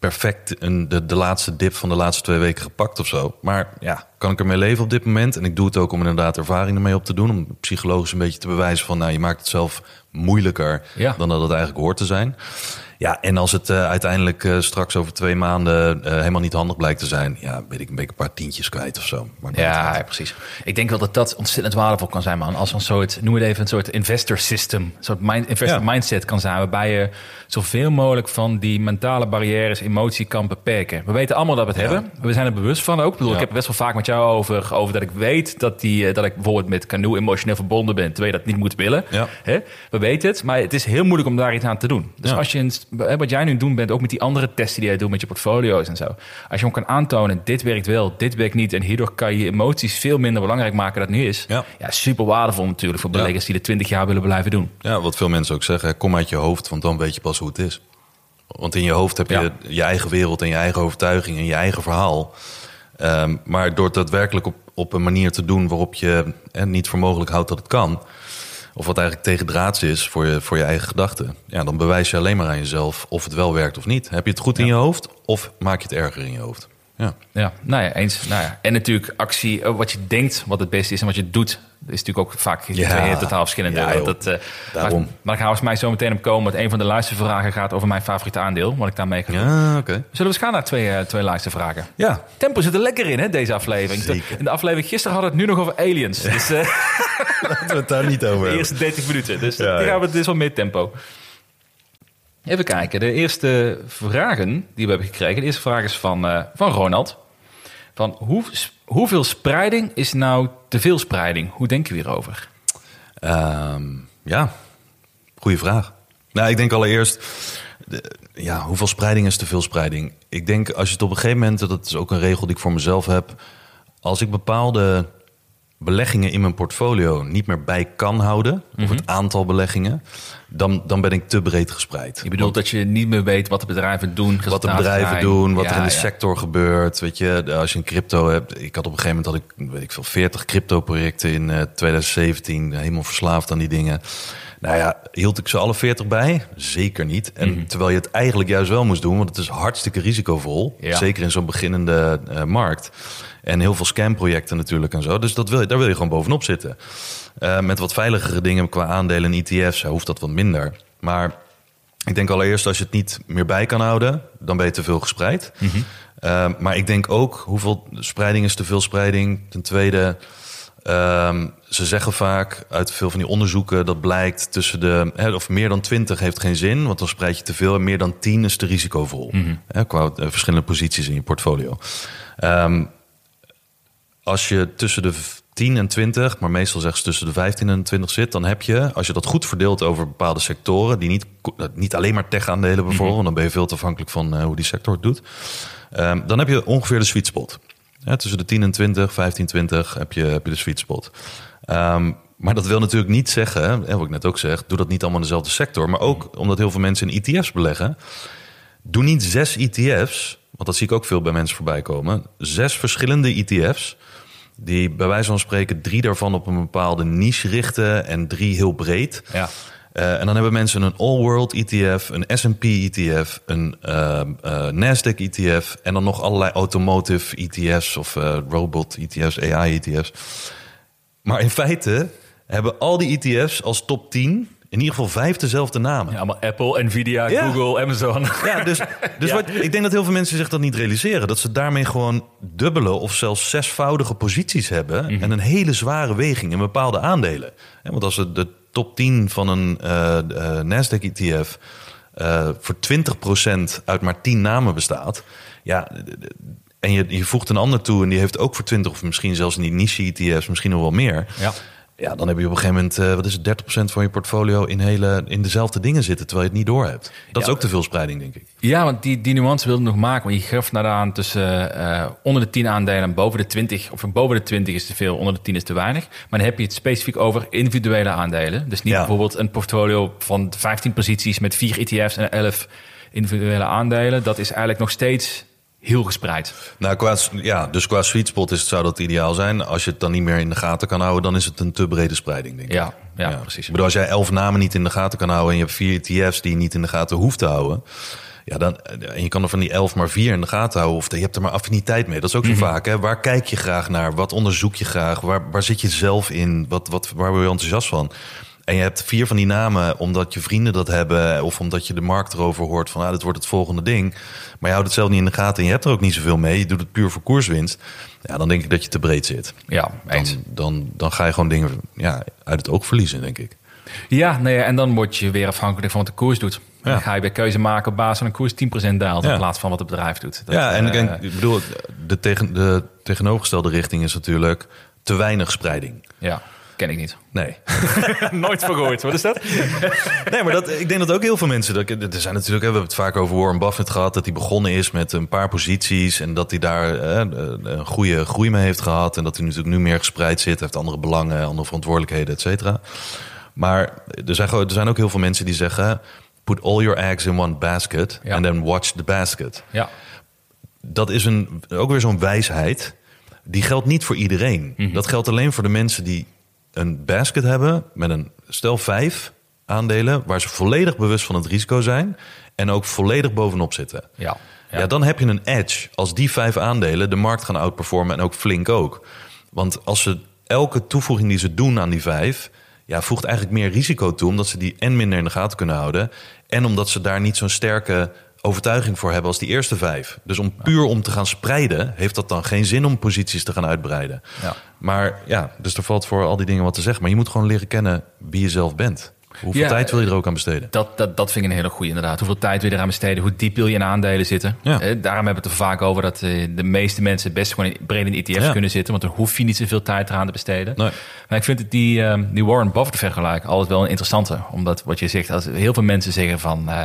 perfect een, de, de laatste dip van de laatste twee weken gepakt of zo. Maar ja, kan ik ermee leven op dit moment? En ik doe het ook om inderdaad ervaring ermee op te doen. Om psychologisch een beetje te bewijzen van... nou, je maakt het zelf moeilijker Ja. dan dat het eigenlijk hoort te zijn. Ja, en als het eh, uiteindelijk eh, straks over twee maanden eh, helemaal niet handig blijkt te zijn... ja, weet ik een beetje een paar tientjes kwijt of zo. Maar Ja, ja, precies. Ik denk wel dat dat ontzettend waardevol kan zijn, man. Als een soort, noem het even, een soort investor system. Een soort mind, investor Ja. mindset kan zijn. Waarbij je zoveel mogelijk van die mentale barrières, emotie kan beperken. We weten allemaal dat we het Ja. hebben. We zijn er bewust van ook. Ik, bedoel, ik heb het best wel vaak met jou over, over dat ik weet dat, die, dat ik bijvoorbeeld met Canoe emotioneel verbonden ben. Terwijl je dat niet moet willen. Hè? We weten het, maar het is heel moeilijk om daar iets aan te doen. Dus als je, een, wat jij nu doen bent, ook met die andere testen die jij doet met je portfolio's en zo. Als je gewoon kan aantonen, dit werkt wel, dit werkt niet. En hierdoor kan je emoties veel minder belangrijk maken dan het nu is. Ja. super waardevol natuurlijk voor Ja. beleggers die er 20 jaar willen blijven doen. Ja, wat veel mensen ook zeggen, kom uit je hoofd, want dan weet je pas hoe het is. Want in je hoofd heb je Ja. je eigen wereld en je eigen overtuiging en je eigen verhaal. Ehm, maar door het daadwerkelijk op, op een manier te doen waarop je eh, niet voor mogelijk houdt dat het kan, of wat eigenlijk tegendraads is voor je, voor je eigen gedachten, ja, dan bewijs je alleen maar aan jezelf of het wel werkt of niet. Heb je het goed in je hoofd of maak je het erger in je hoofd? Ja. Ja, nou ja, eens. Nou ja. En natuurlijk actie, eh, wat je denkt wat het beste is en wat je doet, is natuurlijk ook vaak Ja. heel totaal verschillende. Ja, dat, eh, Daarom. Maar, gaan we volgens mij zo meteen op komen. Want een van de luistervragen gaat over mijn favoriete aandeel, wat ik daarmee ga doen. Ja, oké. Zullen we eens gaan naar twee, eh, twee luistervragen? Ja. Tempo zit er lekker in, hè, deze aflevering. Zeker. In de aflevering gisteren hadden we het nu nog over aliens. Dus eh, Laten we het daar niet over de eerste 30 minuten. Dus Ja, die gaan we, dit is wel meer tempo. Even kijken. De eerste vragen die we hebben gekregen. De eerste vraag is van, eh, van Ronald. Van hoe, hoeveel spreiding is nou te veel spreiding? Hoe denken we hierover? Ehm, ja, goede vraag. Nou, ik denk allereerst, de- ja, hoeveel spreiding is te veel spreiding? Ik denk als je het op een gegeven moment, dat is ook een regel die ik voor mezelf heb, als ik bepaalde beleggingen in mijn portfolio niet meer bij kan houden, of het aantal beleggingen, dan, dan ben ik te breed gespreid. Je bedoelt dat je niet meer weet wat de bedrijven doen, wat de bedrijven zijn. doen, wat Ja, er in de ja. sector gebeurt. Weet je, als je een crypto hebt. Ik had op een gegeven moment had ik, weet ik veel, 40 crypto-projecten in eh, 2017. Helemaal verslaafd aan die dingen. Nou ja, hield ik ze alle 40 bij? Zeker niet. En Mhm. terwijl je het eigenlijk juist wel moest doen, want het is hartstikke risicovol. Ja. Zeker in zo'n beginnende eh, markt. En heel veel scamprojecten natuurlijk en zo. Dus dat wil je, daar wil je gewoon bovenop zitten. Eh, met wat veiligere dingen qua aandelen en ETF's hoeft dat wat minder. Maar ik denk allereerst, als je het niet meer bij kan houden, dan ben je te veel gespreid. Eh, maar ik denk ook, hoeveel spreiding is te veel spreiding? Ten tweede, ehm, ze zeggen vaak uit veel van die onderzoeken dat blijkt tussen de, of meer dan 20 heeft geen zin, want dan spreid je te veel. En meer dan 10 is te risicovol. Hè, qua eh, verschillende posities in je portfolio. Ehm, als je tussen de 10 en 20, maar meestal zeggen ze tussen de 15 en 20 zit, dan heb je, als je dat goed verdeelt over bepaalde sectoren, die niet, niet alleen maar tech-aandelen bijvoorbeeld, want dan ben je veel te afhankelijk van eh, hoe die sector het doet, Ehm, dan heb je ongeveer de sweet spot. Ja, tussen de 10 en 20, 15, 20 heb je, heb je de sweet spot. Ehm, maar dat wil natuurlijk niet zeggen, hè, wat ik net ook zeg, doe dat niet allemaal in dezelfde sector, maar ook omdat heel veel mensen in ETF's beleggen, Doe niet zes ETF's, want dat zie ik ook veel bij mensen voorbij komen. Zes verschillende ETF's, die bij wijze van spreken drie daarvan op een bepaalde niche richten en drie heel breed. Ja. Eh, en dan hebben mensen een all-world ETF, een S&P ETF, een eh, eh, Nasdaq ETF en dan nog allerlei automotive ETF's of eh, robot ETF's, AI ETF's. Maar in feite hebben al die ETF's als top 10 in ieder geval vijf dezelfde namen. Ja, allemaal Apple, Nvidia, Ja. Google, Amazon. Ja, dus, dus Ja. Wat, ik denk dat heel veel mensen zich dat niet realiseren. Dat ze daarmee gewoon dubbele of zelfs zesvoudige posities hebben. En een hele zware weging in bepaalde aandelen. Want als het de top 10 van een eh, Nasdaq ETF eh, voor 20% uit maar 10 namen bestaat. Ja, en je, je voegt een ander toe en die heeft ook voor 20 of misschien zelfs in die niche ETF's misschien nog wel meer. Ja. Ja, dan heb je op een gegeven moment, eh, wat is het, 30% van je portfolio in, hele, in dezelfde dingen zitten, terwijl je het niet door hebt. Dat is ook te veel spreiding, denk ik. Ja, want die, die nuance wilde ik nog maken. Want je gaf naar aan tussen eh, onder de 10 aandelen en boven de 20. Of boven de 20 is te veel, onder de 10 is te weinig. Maar dan heb je het specifiek over individuele aandelen. Dus niet Ja. bijvoorbeeld een portfolio van 15 posities met 4 ETF's en 11 individuele aandelen. Dat is eigenlijk nog steeds heel gespreid. Nou, qua, ja, dus qua sweet spot is het, zou dat ideaal zijn. Als je het dan niet meer in de gaten kan houden, dan is het een te brede spreiding, denk ik. Ja, ja, precies. Ik bedoel, als jij elf namen niet in de gaten kan houden en je hebt vier ETF's die je niet in de gaten hoeft te houden. Ja, dan, en je kan er van die elf maar vier in de gaten houden. Of je hebt er maar affiniteit mee. Dat is ook zo vaak. Hè? Waar kijk je graag naar? Wat onderzoek je graag? Waar, waar zit je zelf in? Wat, wat, waar word je enthousiast van? En je hebt vier van die namen omdat je vrienden dat hebben. Of omdat je de markt erover hoort van ah, dit wordt het volgende ding. Maar je houdt het zelf niet in de gaten en je hebt er ook niet zoveel mee. Je doet het puur voor koerswinst. Ja, dan denk ik dat je te breed zit. Ja, eens. Dan, dan, dan ga je gewoon dingen ja, uit het oog verliezen, denk ik. Ja, nee, en dan word je weer afhankelijk van wat de koers doet. Ja. Dan ga je weer keuze maken op basis van een koers 10% daalt... Ja. in plaats van wat het bedrijf doet. Dat, ja, en ik, eh, denk, ik bedoel, de, tegen, de tegenovergestelde richting is natuurlijk te weinig spreiding. Ja, ken ik niet. Nee. Nooit verhoord. Wat is dat? nee, maar dat, ik denk dat ook heel veel mensen. Dat, er zijn natuurlijk, we hebben het vaak over Warren Buffett gehad. Dat hij begonnen is met een paar posities. En dat hij daar eh, een goede groei mee heeft gehad. En dat hij natuurlijk nu meer gespreid zit. Heeft andere belangen, andere verantwoordelijkheden, et cetera. Maar er zijn, er zijn ook heel veel mensen die zeggen. Put all your eggs in one basket. Ja. And then watch the basket. Ja. dat is een, ook weer zo'n wijsheid. Die geldt niet voor iedereen. Dat geldt alleen voor de mensen die een basket hebben met een stel vijf aandelen, waar ze volledig bewust van het risico zijn en ook volledig bovenop zitten. Ja. Ja. dan heb je een edge als die vijf aandelen de markt gaan outperformen en ook flink ook. Want als ze elke toevoeging die ze doen aan die vijf, ja, voegt eigenlijk meer risico toe, omdat ze die en minder in de gaten kunnen houden. En omdat ze daar niet zo'n sterke overtuiging voor hebben als die eerste vijf. Dus om puur om te gaan spreiden, heeft dat dan geen zin om posities te gaan uitbreiden. Ja. Maar ja, dus er valt voor al die dingen wat te zeggen. Maar je moet gewoon leren kennen wie je zelf bent. Hoeveel Ja, tijd wil je er ook aan besteden? Dat, dat, dat vind ik een hele goede inderdaad. Hoeveel tijd wil je eraan besteden? Hoe diep wil je in aandelen zitten? Ja. Eh, daarom hebben we het er vaak over dat eh, de meeste mensen best gewoon breed in ETF's Ja. kunnen zitten. Want dan hoef je niet zoveel tijd eraan te besteden. Nee. Maar ik vind het die, eh, die Warren Buffett vergelijk altijd wel een interessante. Omdat wat je zegt, als heel veel mensen zeggen van... eh,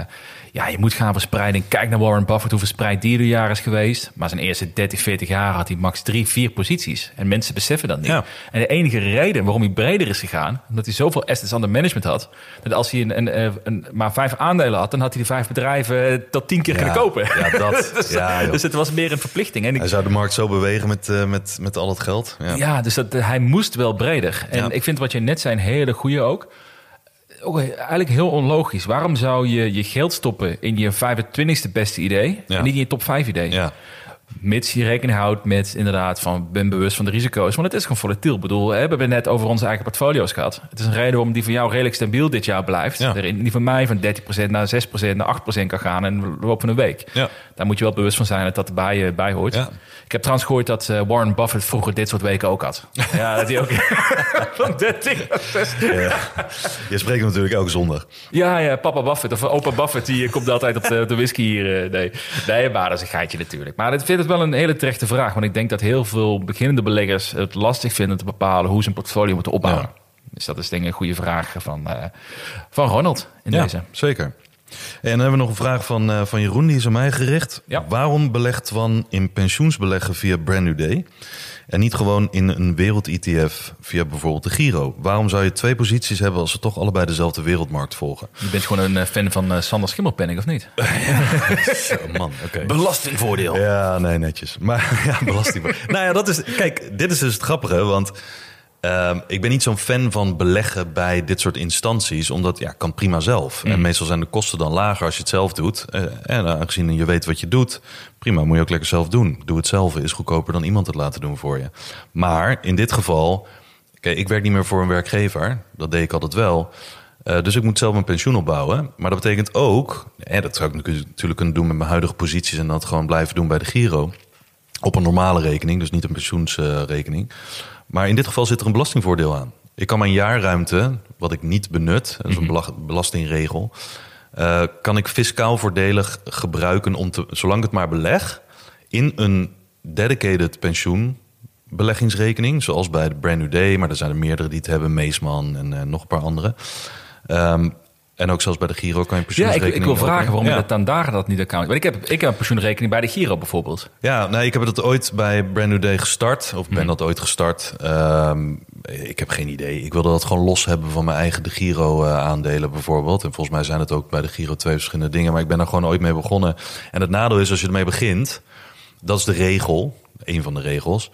ja, je moet gaan verspreiden. Kijk naar Warren Buffett, hoe verspreid die de jaar is geweest. Maar zijn eerste 30, 40 jaar had hij max drie, vier posities. En mensen beseffen dat niet. Ja. En de enige reden waarom hij breder is gegaan... omdat hij zoveel assets under management had... dat als hij een, een, een, maar vijf aandelen had... dan had hij de vijf bedrijven tot tien keer Ja, kunnen kopen. ja, dat. dus, Ja, joh. dus het was meer een verplichting. En ik, Hij zou de markt zo bewegen met, eh, met, met al het geld. Ja. ja, dus dat, hij moest wel breder. En ik vind wat je net zei een hele goede ook. Ook eigenlijk heel onlogisch. Waarom zou je je geld stoppen in je 25ste beste idee... Ja. en niet in je top 5 idee? Ja. Mits je rekening houdt met inderdaad van ben bewust van de risico's. Want het is gewoon volatiel. Ik bedoel, hè, we hebben net over onze eigen portfolio's gehad. Het is een reden waarom die van jou redelijk stabiel dit jaar blijft. Ja. Die van mij van 30% naar 6% naar 8% kan gaan in de loop van een week. Ja. Daar moet je wel bewust van zijn dat dat erbij eh, bij hoort. Ja. Ik heb trouwens gehoord dat eh, Warren Buffett vroeger dit soort weken ook had. ja, dat hij ook van 30 naar 60. Ja. Je spreekt natuurlijk elke zondag. Ja, ja, papa Buffett of opa Buffett, die komt altijd op de, op de whisky hier. eh, Nee. nee, maar dat is een geitje natuurlijk. Maar ik vind het wel een hele terechte vraag. Want ik denk dat heel veel beginnende beleggers het lastig vinden te bepalen hoe ze een portfolio moeten opbouwen. Ja. Dus dat is denk ik een goede vraag van, eh, van Ronald in deze. zeker. En dan hebben we nog een vraag van, eh, van Jeroen, die is aan mij gericht. Ja. Waarom belegt Van in pensioensbeleggen via Brand New Day... en niet gewoon in een wereld-ETF via bijvoorbeeld de Giro? Waarom zou je twee posities hebben als ze toch allebei dezelfde wereldmarkt volgen? Je bent gewoon een eh, fan van eh, Sander Schimmelpenning, of niet? Zo, man, oké. Belastingvoordeel. Ja, nee, netjes. Maar ja, belasting. nou ja, dat is. Kijk, dit is dus het grappige, want ehm, ik ben niet zo'n fan van beleggen bij dit soort instanties, omdat ja, kan prima zelf. En meestal zijn de kosten dan lager als je het zelf doet. Eh, en aangezien je weet wat je doet, prima, moet je ook lekker zelf doen. Doe het zelf is goedkoper dan iemand het laten doen voor je. Maar in dit geval, ik werk niet meer voor een werkgever. Dat deed ik altijd wel. Eh, dus ik moet zelf mijn pensioen opbouwen. Maar dat betekent ook, en dat zou ik natuurlijk kunnen doen met mijn huidige posities en dat gewoon blijven doen bij de Giro. Op een normale rekening, dus niet een pensioensrekening. Maar in dit geval zit er een belastingvoordeel aan. Ik kan mijn jaarruimte, wat ik niet benut, dat is een bela- belastingregel, eh, kan ik fiscaal voordelig gebruiken om te, zolang ik het maar beleg, in een dedicated pensioenbeleggingsrekening, zoals bij de Brand New Day, maar er zijn er meerdere die het hebben, Meesman en eh, nog een paar andere. Ehm, en ook zelfs bij de Giro kan je een Ja, ik, pensioenrekening ik wil vragen waarom Ja. je dat dan daar dat niet account. Want ik heb, ik heb een pensioenrekening bij de Giro bijvoorbeeld. Ja, nee, ik heb het ooit bij Brand New Day gestart. Of Mhm. ben dat ooit gestart. Ehm, ik heb geen idee. Ik wilde dat gewoon los hebben van mijn eigen de Giro eh, aandelen bijvoorbeeld. En volgens mij zijn het ook bij de Giro twee verschillende dingen. Maar ik ben er gewoon ooit mee begonnen. En het nadeel is als je ermee begint. Dat is de regel. Een van de regels.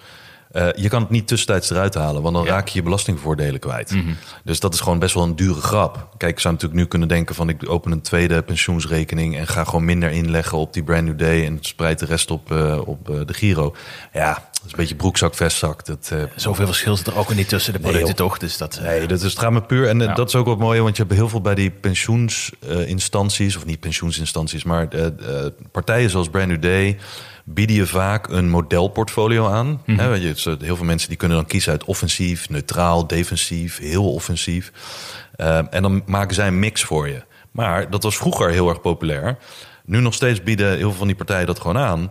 Eh, je kan het niet tussentijds eruit halen, want dan raak je je belastingvoordelen kwijt. Mhm. Dus dat is gewoon best wel een dure grap. Kijk, ik zou natuurlijk nu kunnen denken van ik open een tweede pensioensrekening en ga gewoon minder inleggen op die brand new day en spreid de rest op, eh, op eh, de Giro. Ja, dat is een beetje broekzak, vestzak. Dat, Zoveel verschil zit er ook niet tussen de producten, joh. toch? Dus dat, Nee, dat is het gaat me puur. En Ja. dat is ook wat mooi, want je hebt heel veel bij die pensioensinstanties, of niet pensioensinstanties, maar partijen zoals Brand New Day bieden je vaak een modelportfolio aan. Weet je, eh, heel veel mensen die kunnen dan kiezen uit offensief, neutraal, defensief, heel offensief. Eh, en dan maken zij een mix voor je. Maar dat was vroeger heel erg populair. Nu nog steeds bieden heel veel van die partijen dat gewoon aan.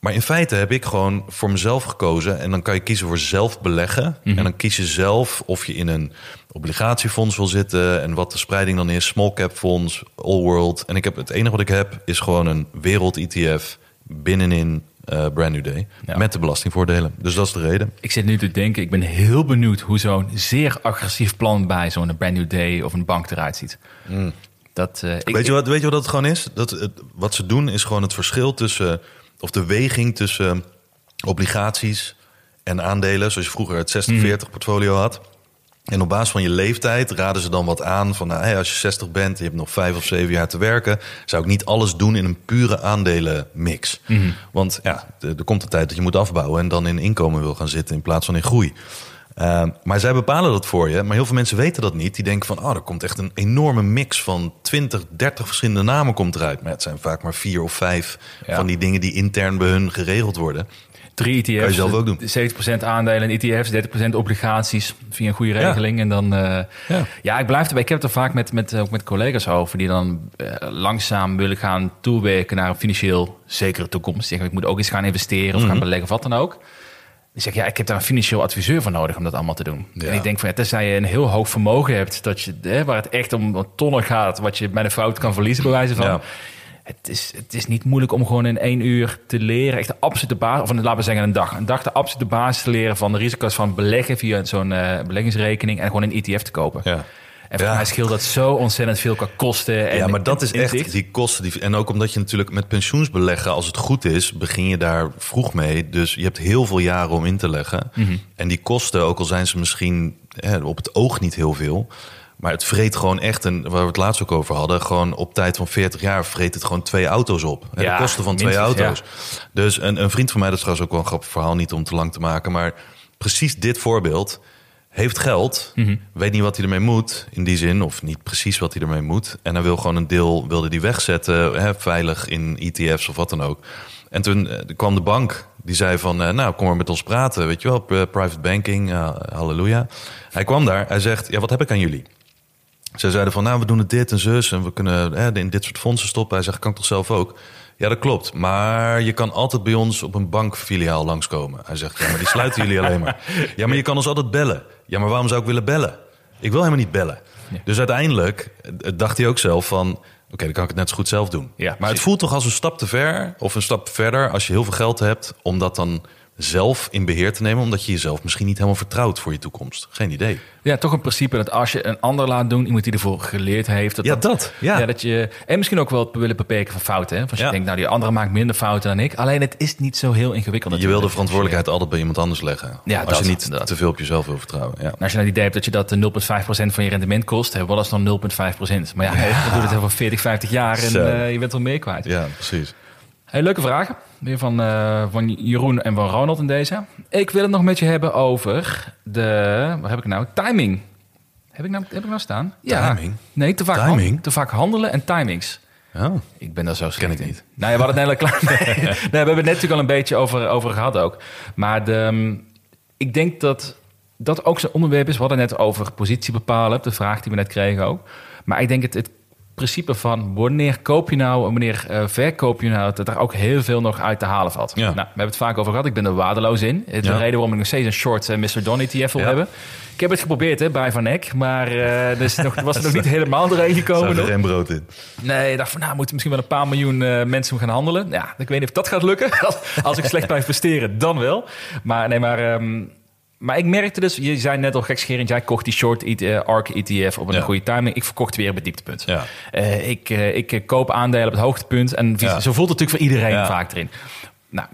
Maar in feite heb ik gewoon voor mezelf gekozen. En dan kan je kiezen voor zelf beleggen. En dan kies je zelf of je in een obligatiefonds wil zitten. En wat de spreiding dan is. Small cap fonds, all world. En ik heb, het enige wat ik heb is gewoon een wereld ETF binnenin eh Brand New Day. Ja. Met de belastingvoordelen. Dus dat is de reden. Ik zit nu te denken, ik ben heel benieuwd hoe zo'n zeer agressief plan bij zo'n Brand New Day of een bank eruit ziet. Dat, eh, ik, weet, je wat, weet je wat dat gewoon is? Dat, het, wat ze doen is gewoon het verschil tussen... of de weging tussen obligaties en aandelen... zoals je vroeger het 60-40 portfolio had. En op basis van je leeftijd raden ze dan wat aan... van nou, hey, als je 60 bent en je hebt nog vijf of zeven jaar te werken... zou ik niet alles doen in een pure aandelenmix. Want ja, er komt een tijd dat je moet afbouwen... en dan in inkomen wil gaan zitten in plaats van in groei. Ehm, maar zij bepalen dat voor je. Maar heel veel mensen weten dat niet. Die denken van, oh, er komt echt een enorme mix van 20, 30 verschillende namen komt eruit. Maar het zijn vaak maar vier of vijf Ja. van die dingen die intern bij hun geregeld worden. Drie ETF's. Kan je zelf ook doen. 70% aandelen in ETF's, 30% obligaties via een goede regeling. En dan, eh, ja. Ja. ik blijf erbij. Ik heb het er vaak met, met, ook met collega's over die dan eh, langzaam willen gaan toewerken naar een financieel zekere toekomst. Zeggen, ik moet ook eens gaan investeren of Mhm. gaan beleggen of wat dan ook. Ik zeg, ja, ik heb daar een financieel adviseur voor nodig om dat allemaal te doen. Ja. En ik denk van, ja, tenzij je een heel hoog vermogen hebt, dat je, hè, waar het echt om tonnen gaat, wat je met een fout kan verliezen, bij wijze van. Het is, het is niet moeilijk om gewoon in één uur te leren. Echt de absolute basis, of laten we zeggen een dag. Een dag de absolute basis te leren van de risico's van beleggen via zo'n eh, beleggingsrekening en gewoon een ETF te kopen. Ja. En voor Ja. mij scheelt dat zo ontzettend veel qua kosten. En ja, maar dat is echt inzicht. die kosten. Die, en ook omdat je natuurlijk met pensioensbeleggen, als het goed is, begin je daar vroeg mee. Dus je hebt heel veel jaren om in te leggen. Mhm. En die kosten, ook al zijn ze misschien hè, op het oog niet heel veel. Maar het vreet gewoon echt, en waar we het laatst ook over hadden, gewoon op tijd van 40 jaar vreet het gewoon twee auto's op. Ja, de kosten van twee auto's. Dus een, een vriend van mij, dat is trouwens ook wel een grappig verhaal, niet om te lang te maken. Maar precies dit voorbeeld heeft geld, Mhm. weet niet wat hij ermee moet in die zin, of niet precies wat hij ermee moet. En hij wil gewoon een deel, wilde die wegzetten, hè, veilig in ETF's of wat dan ook. En toen eh, kwam de bank, die zei van, eh, nou kom maar met ons praten, weet je wel, pri- private banking, eh, halleluja. Hij kwam daar, hij zegt, ja wat heb ik aan jullie? Zij zeiden van, nou, we doen het dit en zus en we kunnen hè, in dit soort fondsen stoppen. Hij zegt, kan ik toch zelf ook? Ja, dat klopt. Maar je kan altijd bij ons op een bankfiliaal langskomen. Hij zegt, ja, maar die sluiten jullie alleen maar. Ja, maar je kan ons altijd bellen. Ja, maar waarom zou ik willen bellen? Ik wil helemaal niet bellen. Dus uiteindelijk eh, dacht hij ook zelf van... Oké, dan kan ik het net zo goed zelf doen. Ja, maar precies. het voelt toch als een stap te ver of een stap verder... als je heel veel geld hebt om dat dan zelf in beheer te nemen... omdat je jezelf misschien niet helemaal vertrouwt voor je toekomst. Geen idee. Ja, toch een principe dat als je een ander laat doen, iemand die ervoor geleerd heeft. Dat Ja, dat, ja. dat je, en misschien ook wel het willen beperken van fouten. Hè? Als je Ja. denkt, nou, die andere maakt minder fouten dan ik. Alleen het is niet zo heel ingewikkeld. Je wil de verantwoordelijkheid altijd bij iemand anders leggen. Ja, als dat, je niet dat. te veel op jezelf wil vertrouwen. Ja. En als je nou het idee hebt dat je dat de 0,5% van je rendement kost, hè, wat is dan 0,5%? Maar ja, je doet het over 40, 50 jaar en eh, je bent wel meer kwijt. ja, precies. Hey, leuke vragen. Weer van, eh, van Jeroen en van Ronald in deze. Ik wil het nog met je hebben over de... Wat heb ik nou? Timing. Heb ik nou, heb ik nou staan? Timing? Nee, te vaak, han- Timing? te vaak handelen en timings. Oh. Ik ben daar zo slecht ik in. niet. Nou ja, we hadden het net al klaar. Nee, nee, we hebben het net natuurlijk al een beetje over, over gehad ook. Maar de, ehm, ik denk dat dat ook zo'n onderwerp is. We hadden net over positie bepalen, de vraag die we net kregen ook. Maar ik denk het, het principe van wanneer koop je nou en wanneer eh, verkoop je nou, dat er ook heel veel nog uit te halen valt. Ja. Nou, we hebben het vaak over gehad. Ik ben er waardeloos in. Het is de Ja. reden waarom ik nog steeds een short eh, Mr. Don ETF wil Ja. hebben. Ik heb het geprobeerd hè, bij Van Eck, maar eh dus nog, was er nog niet helemaal doorheen gekomen. Er geen brood in. Nee, ik dacht van, nou, moeten misschien wel een paar miljoen mensen gaan handelen. Ja, ik weet niet of dat gaat lukken. Als, als ik slecht blijf presteren, dan wel. Maar nee, maar... ehm, maar ik merkte dus, je zei net al gekscherend, jij kocht die short ET, eh, ARK ETF op een Ja. goede timing. Ik verkocht weer op het dieptepunt. Ja. Eh, ik, eh, ik koop aandelen op het hoogtepunt en Ja. zo voelt het natuurlijk voor iedereen vaak erin. Nou,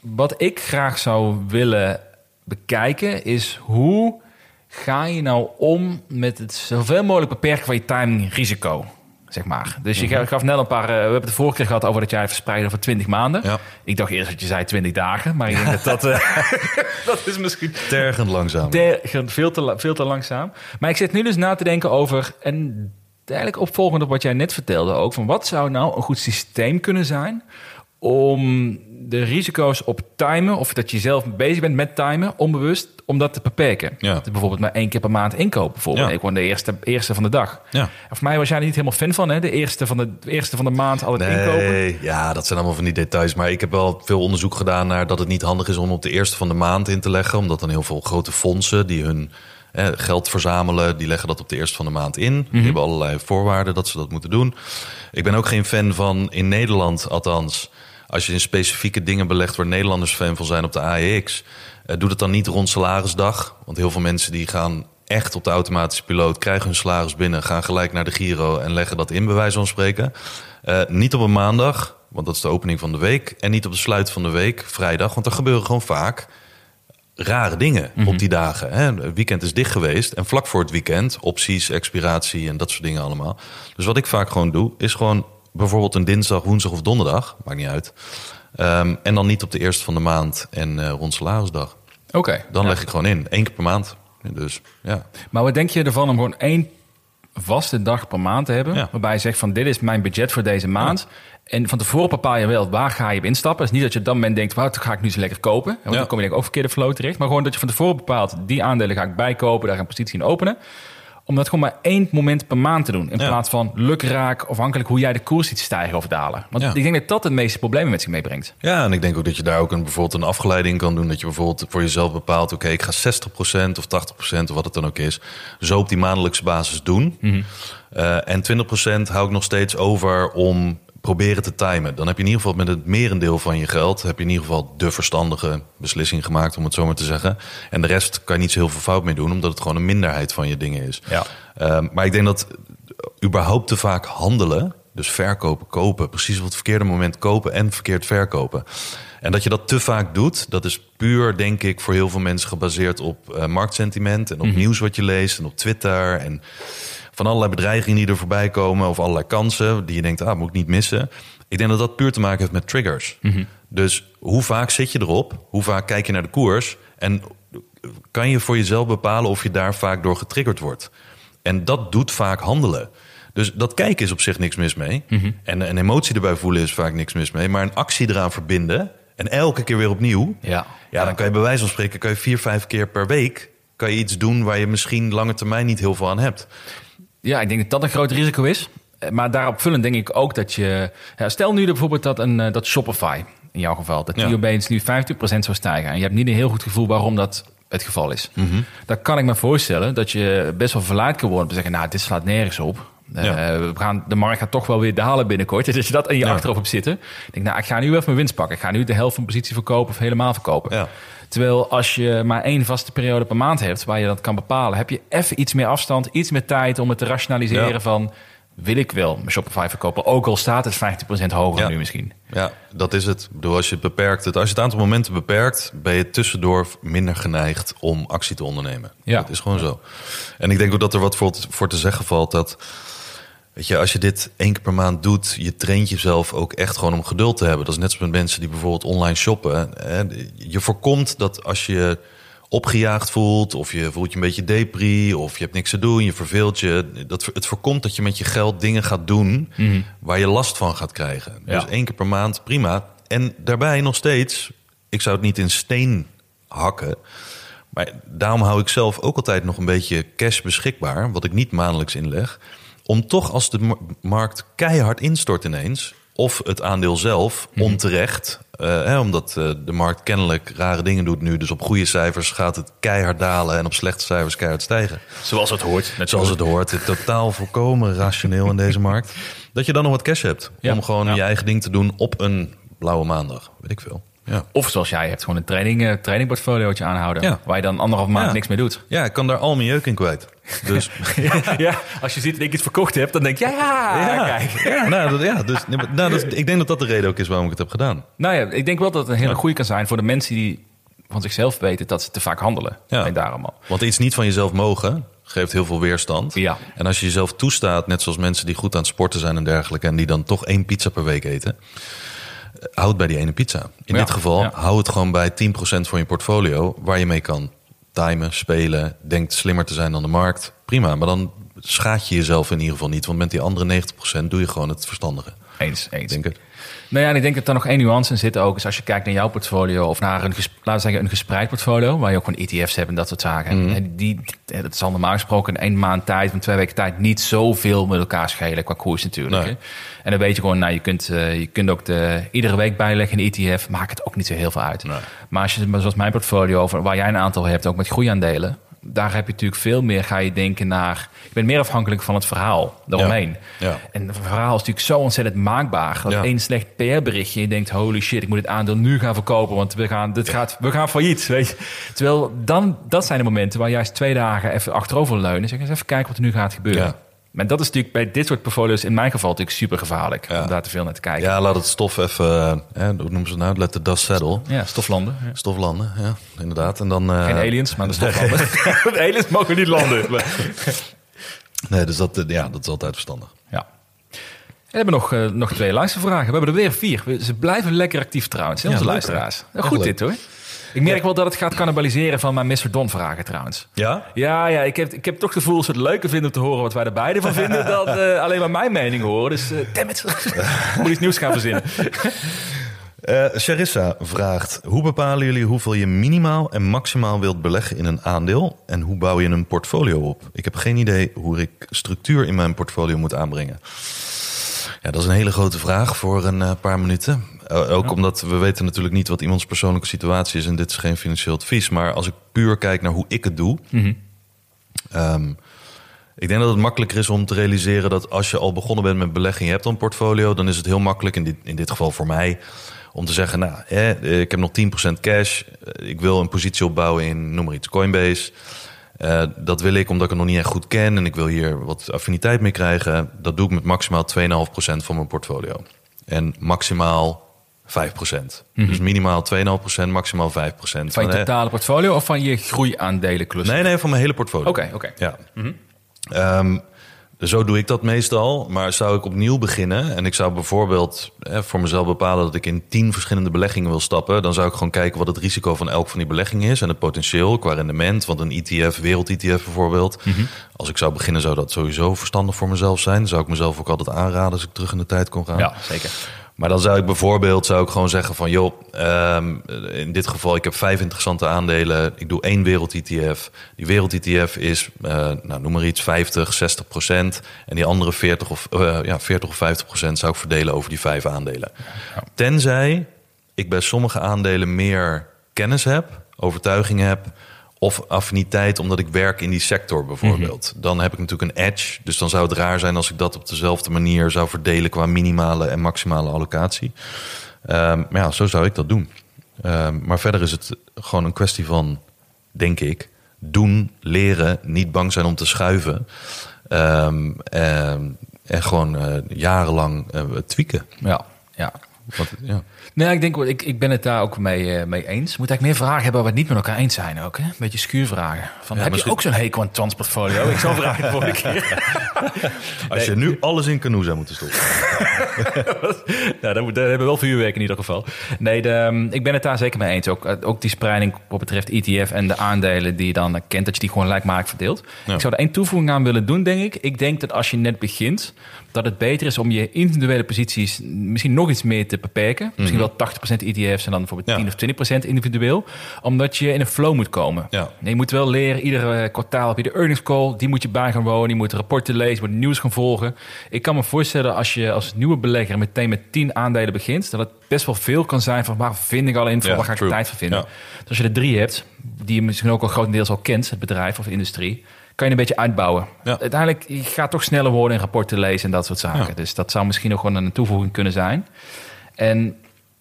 wat ik graag zou willen bekijken is hoe ga je nou om met het zoveel mogelijk beperken van je timing risico, zeg maar. Dus je Mhm. gaf net een paar, eh, we hebben het de vorige keer gehad over dat jij verspreidde over 20 maanden. Ja. Ik dacht eerst dat je zei 20 dagen, maar ik denk dat dat, eh, dat is misschien Tergend langzaam. tergend, veel te, veel te langzaam. Maar ik zit nu dus na te denken over, en eigenlijk opvolgend op wat jij net vertelde ook, van wat zou nou een goed systeem kunnen zijn om de risico's op timen, of dat je zelf bezig bent met timen, onbewust, om dat te beperken. Ja. Bijvoorbeeld maar één keer per maand inkopen, bijvoorbeeld. Ja. Ik word de eerste, eerste van de dag. Ja. En voor mij was jij er niet helemaal fan van, hè? De eerste van de, de eerste van de maand altijd inkopen. Nee, ja, dat zijn allemaal van die details. Maar ik heb wel veel onderzoek gedaan naar dat het niet handig is om op de eerste van de maand in te leggen. Omdat dan heel veel grote fondsen die hun eh, geld verzamelen, die leggen dat op de eerste van de maand in. Die hebben allerlei voorwaarden dat ze dat moeten doen. Ik ben ook geen fan van, in Nederland althans, als je in specifieke dingen belegt waar Nederlanders fan van zijn op de AEX, eh, doe het dan niet rond salarisdag. Want heel veel mensen die gaan echt op de automatische piloot, krijgen hun salaris binnen, gaan gelijk naar de Giro en leggen dat in, bij wijze van spreken. Eh, niet op een maandag, want dat is de opening van de week. En niet op de sluit van de week, vrijdag, want er gebeuren gewoon vaak rare dingen op die dagen. Hè. Het weekend is dicht geweest en vlak voor het weekend, opties, expiratie en dat soort dingen allemaal. Dus wat ik vaak gewoon doe, is gewoon bijvoorbeeld een dinsdag, woensdag of donderdag, maakt niet uit. Ehm, en dan niet op de eerste van de maand en eh, rond salarisdag. Oké. Dan Ja. leg ik gewoon in, één keer per maand. Dus ja, Maar wat denk je ervan om gewoon één vaste dag per maand te hebben? Ja. Waarbij je zegt van dit is mijn budget voor deze maand. En van tevoren bepaal je wel waar ga je op instappen. Het is niet dat je op dat moment denkt, wat ga ik nu zo lekker kopen? Want Ja. dan kom je denk ik ook verkeerde flow terecht. Maar gewoon dat je van tevoren bepaalt, die aandelen ga ik bijkopen. Daar ga ik een positie in openen. Om dat gewoon maar één moment per maand te doen. In Ja. plaats van lukraak, afhankelijk hoe jij de koers ziet stijgen of dalen. Want Ja. ik denk dat dat het meeste problemen met zich meebrengt. Ja, en ik denk ook dat je daar ook een, bijvoorbeeld een afgeleiding kan doen. Dat je bijvoorbeeld voor jezelf bepaalt... oké, ik ga 60% of 80% of wat het dan ook is... zo op die maandelijkse basis doen. Eh, en 20% hou ik nog steeds over om proberen te timen. Dan heb je in ieder geval met het merendeel van je geld... heb je in ieder geval de verstandige beslissing gemaakt, om het zo maar te zeggen. En de rest kan je niet zo heel veel fout mee doen... omdat het gewoon een minderheid van je dingen is. Ja. Ehm, maar ik denk dat überhaupt te vaak handelen, dus verkopen, kopen, precies op het verkeerde moment kopen en verkeerd verkopen. En dat je dat te vaak doet, dat is puur, denk ik, voor heel veel mensen gebaseerd op eh, marktsentiment en op nieuws wat je leest en op Twitter en van allerlei bedreigingen die er voorbij komen of allerlei kansen die je denkt, ah, moet ik niet missen. Ik denk dat dat puur te maken heeft met triggers. Dus hoe vaak zit je erop? Hoe vaak kijk je naar de koers? En kan je voor jezelf bepalen of je daar vaak door getriggerd wordt? En dat doet vaak handelen. Dus dat kijken is op zich niks mis mee. En een emotie erbij voelen is vaak niks mis mee. Maar een actie eraan verbinden en elke keer weer opnieuw. Ja. Ja, dan kan je bij wijze van spreken kan je vier, vijf keer per week kan je iets doen waar je misschien lange termijn niet heel veel aan hebt. Ja, ik denk dat dat een groot risico is. Eh, Maar daarop vullend denk ik ook dat je... Ja, stel nu bijvoorbeeld dat, een, eh, dat Shopify, in jouw geval... dat die Ja. opeens nu 50% zou stijgen. En je hebt niet een heel goed gevoel waarom dat het geval is. Mhm. Dan kan ik me voorstellen dat je best wel verleid kan worden... om te zeggen, nou, dit slaat nergens op. Eh, Ja. we gaan, de markt gaat toch wel weer dalen binnenkort. Dus als je dat in je Ja. achterhoofd hebt zitten... ik denk, nou, ik ga nu even mijn winst pakken. Ik ga nu de helft van mijn positie verkopen of helemaal verkopen. Ja. Terwijl als je maar één vaste periode per maand hebt waar je dat kan bepalen, heb je even iets meer afstand, iets meer tijd om het te rationaliseren van wil ik wel mijn Shopify verkopen, ook al staat het 50% hoger Ja. nu misschien. Ja, dat is het. Ik bedoel, als je het beperkt, het, als je het aantal momenten beperkt, ben je tussendoor minder geneigd om actie te ondernemen. Ja. Dat is gewoon zo. En ik denk ook dat er wat voor, voor te zeggen valt dat. Weet je, als je dit één keer per maand doet, je traint jezelf ook echt gewoon om geduld te hebben. Dat is net zoals met mensen die bijvoorbeeld online shoppen. Hè. Je voorkomt dat als je opgejaagd voelt, of je voelt je een beetje depri, of je hebt niks te doen, je verveelt je. Dat, het voorkomt dat je met je geld dingen gaat doen waar je last van gaat krijgen. Ja. Dus één keer per maand, prima. En daarbij nog steeds, ik zou het niet in steen hakken. Maar daarom hou ik zelf ook altijd nog een beetje cash beschikbaar, wat ik niet maandelijks inleg. Om toch als de ma- markt keihard instort ineens, of het aandeel zelf onterecht, eh, hè, omdat eh, de markt kennelijk rare dingen doet nu. Dus op goede cijfers gaat het keihard dalen en op slechte cijfers keihard stijgen. Zoals het hoort. Zoals het hoort, het totaal volkomen rationeel in deze markt. Dat je dan nog wat cash hebt Ja. om gewoon Ja. je eigen ding te doen op een blauwe maandag, weet ik veel. Ja. Of zoals jij hebt, gewoon een training, eh, trainingportfoliootje aanhouden. Ja. Waar je dan anderhalf maand Ja. niks mee doet. ja, ik kan daar al mijn jeuk in kwijt. Dus ja, als je ziet dat ik iets verkocht heb, dan denk je, ja, kijk. Ja, nou, dat, ja, dus, nou, is- ik denk dat dat de reden ook is waarom ik het heb gedaan. Nou ja, ik denk wel dat het een hele goede kan zijn voor de mensen die van zichzelf weten dat ze te vaak handelen. En daarom al. Want iets niet van jezelf mogen geeft heel veel weerstand. Ja. En als je jezelf toestaat, net zoals mensen die goed aan het sporten zijn en dergelijke, en die dan toch één pizza per week eten, houd bij die ene pizza. In Ja, dit geval, ja. hou het gewoon bij 10% van je portfolio, waar je mee kan timen, spelen, denkt slimmer te zijn dan de markt. Prima, maar dan schaad je jezelf in ieder geval niet, want met die andere 90% doe je gewoon het verstandige. Eens, eens. denk het. Nou ja, en ik denk dat er nog één nuance in zit ook. Is als je kijkt naar jouw portfolio of naar een, laten we zeggen, een gespreid portfolio. Waar je ook gewoon ETF's hebt en dat soort zaken. Mhm. En die, dat zal normaal gesproken in één maand tijd, van twee weken tijd, niet zoveel met elkaar schelen qua koers natuurlijk. Nee. En dan weet je gewoon, nou, je kunt, eh, je kunt ook de, iedere week bijleggen in een ETF. Maakt het ook niet zo heel veel uit. Nee. Maar als je, maar zoals mijn portfolio, over- waar jij een aantal hebt, ook met groeiaandelen. Daar heb je natuurlijk veel meer, ga je denken naar... Je bent meer afhankelijk van het verhaal daaromheen. Ja. En het verhaal is natuurlijk zo ontzettend maakbaar. Dat Ja. één slecht PR-berichtje, je denkt, holy shit, ik moet het aandeel nu gaan verkopen, want we gaan, dit gaat, we gaan failliet. Weet je? Terwijl dan, dat zijn de momenten waar juist twee dagen even achterover leunen. Zeg eens even kijken wat er nu gaat gebeuren. Maar dat is natuurlijk bij dit soort portfolio's in mijn geval natuurlijk super gevaarlijk. Ja. Om daar te veel naar te kijken. Ja, laat het stof even, eh, hè, hoe noemen ze het nou? Let the dust settle. Ja, stoflanden. Ja. Stof landen, ja, inderdaad. En dan, eh, Geen aliens, maar de stoflanden. de aliens mogen niet landen. Maar- Nee, dus dat, eh, ja, dat is altijd verstandig. Ja. We hebben nog, eh, nog twee luistervragen. We hebben er weer vier. Ze blijven lekker actief trouwens, Ja, onze luisteraars. goed dit hoor. Ik merk wel dat het gaat cannibaliseren van mijn Mr. Don vragen trouwens. Ja? Ja, ja ik, heb, ik heb toch het gevoel dat ze het leuker vinden om te horen wat wij er beide van vinden... dan eh, alleen maar mijn mening horen. Dus uh, damn it. Moet iets nieuws gaan verzinnen. Eh Charissa vraagt: Hoe bepalen jullie hoeveel je minimaal en maximaal wilt beleggen in een aandeel? En hoe bouw je een portfolio op? Ik heb geen idee hoe ik structuur in mijn portfolio moet aanbrengen. Ja, dat is een hele grote vraag voor een paar minuten. Eh, ook omdat we weten natuurlijk niet wat iemands persoonlijke situatie is. En dit is geen financieel advies. Maar als ik puur kijk naar hoe ik het doe. Ehm, ik denk dat het makkelijker is om te realiseren dat als je al begonnen bent met beleggen, je hebt al een portfolio, dan is het heel makkelijk, in dit, in dit geval voor mij, om te zeggen, nou, eh, ik heb nog 10% cash, eh, ik wil een positie opbouwen in, noem maar iets, Coinbase. Dat wil ik omdat ik het nog niet echt goed ken en ik wil hier wat affiniteit mee krijgen. Dat doe ik met maximaal 2,5% van mijn portfolio. En maximaal 5%. Dus minimaal 2,5%, maximaal 5%. Van je totale portfolio of van je groeiaandelencluster? Nee, nee, van mijn hele portfolio. Oké, oké. Ja. Dus zo doe ik dat meestal. Maar zou ik opnieuw beginnen en ik zou bijvoorbeeld eh, voor mezelf bepalen dat ik in tien verschillende beleggingen wil stappen, dan zou ik gewoon kijken wat het risico van elk van die beleggingen is en het potentieel qua rendement. Want een ETF, wereld-ETF bijvoorbeeld, als ik zou beginnen, zou dat sowieso verstandig voor mezelf zijn. Zou ik mezelf ook altijd aanraden als ik terug in de tijd kon gaan. Ja, zeker. Maar dan zou ik bijvoorbeeld zou ik gewoon zeggen van... joh, ehm, in dit geval, ik heb vijf interessante aandelen. Ik doe één wereld-ETF. Die wereld-ETF is, eh, nou, noem maar iets, 50, 60 procent. En die andere 40 of, eh, ja, 40 of 50 procent zou ik verdelen over die vijf aandelen. Tenzij ik bij sommige aandelen meer kennis heb, overtuiging heb... of affiniteit omdat ik werk in die sector bijvoorbeeld. Dan heb ik natuurlijk een edge. Dus dan zou het raar zijn als ik dat op dezelfde manier zou verdelen... qua minimale en maximale allocatie. Ehm, maar ja, zo zou ik dat doen. Ehm, maar verder is het gewoon een kwestie van, denk ik... doen, leren, niet bang zijn om te schuiven... Ehm, en, en gewoon eh, jarenlang eh, tweaken. Ja, ja. Wat, ja. Nee, ik denk, ik, ik ben het daar ook mee, eh, mee eens. Moet eigenlijk meer vragen hebben waar we het niet met elkaar eens zijn ook. Hè? Een beetje schuurvragen. Van, heb misschien- je ook zo'n hekel aan transportfolio? Ik zal vragen de volgende keer. Als je nu alles in canoe zou moeten stoppen. nou, moet- daar hebben we wel vuurwerk in ieder geval. Nee, de, ehm, ik ben het daar zeker mee eens. Ook, eh, ook die spreiding wat betreft ETF en de aandelen die je dan eh, kent, dat je die gewoon gelijkmatig verdeelt. Ja. Ik zou er één toevoeging aan willen doen, denk ik. Ik denk dat als je net begint, dat het beter is om je individuele posities misschien nog iets meer te beperken. Misschien wel 80% ETF's en dan bijvoorbeeld Ja. 10 of 20% individueel. Omdat je in een flow moet komen. Ja. Je moet wel leren, iedere eh, kwartaal heb je de earnings call. Die moet je bij gaan wonen. Je moet rapporten lezen, je moet nieuws gaan volgen. Ik kan me voorstellen als je als nieuwe belegger meteen met 10 aandelen begint... dat het best wel veel kan zijn van waar vind ik al Ja, waar ga ik true. tijd voor vinden. Dus als je er drie hebt, die je misschien ook al grotendeels al kent, het bedrijf of industrie... kan je een beetje uitbouwen. Ja. Uiteindelijk je gaat toch sneller worden in rapporten lezen en dat soort zaken. Ja. Dus dat zou misschien nog gewoon een toevoeging kunnen zijn. En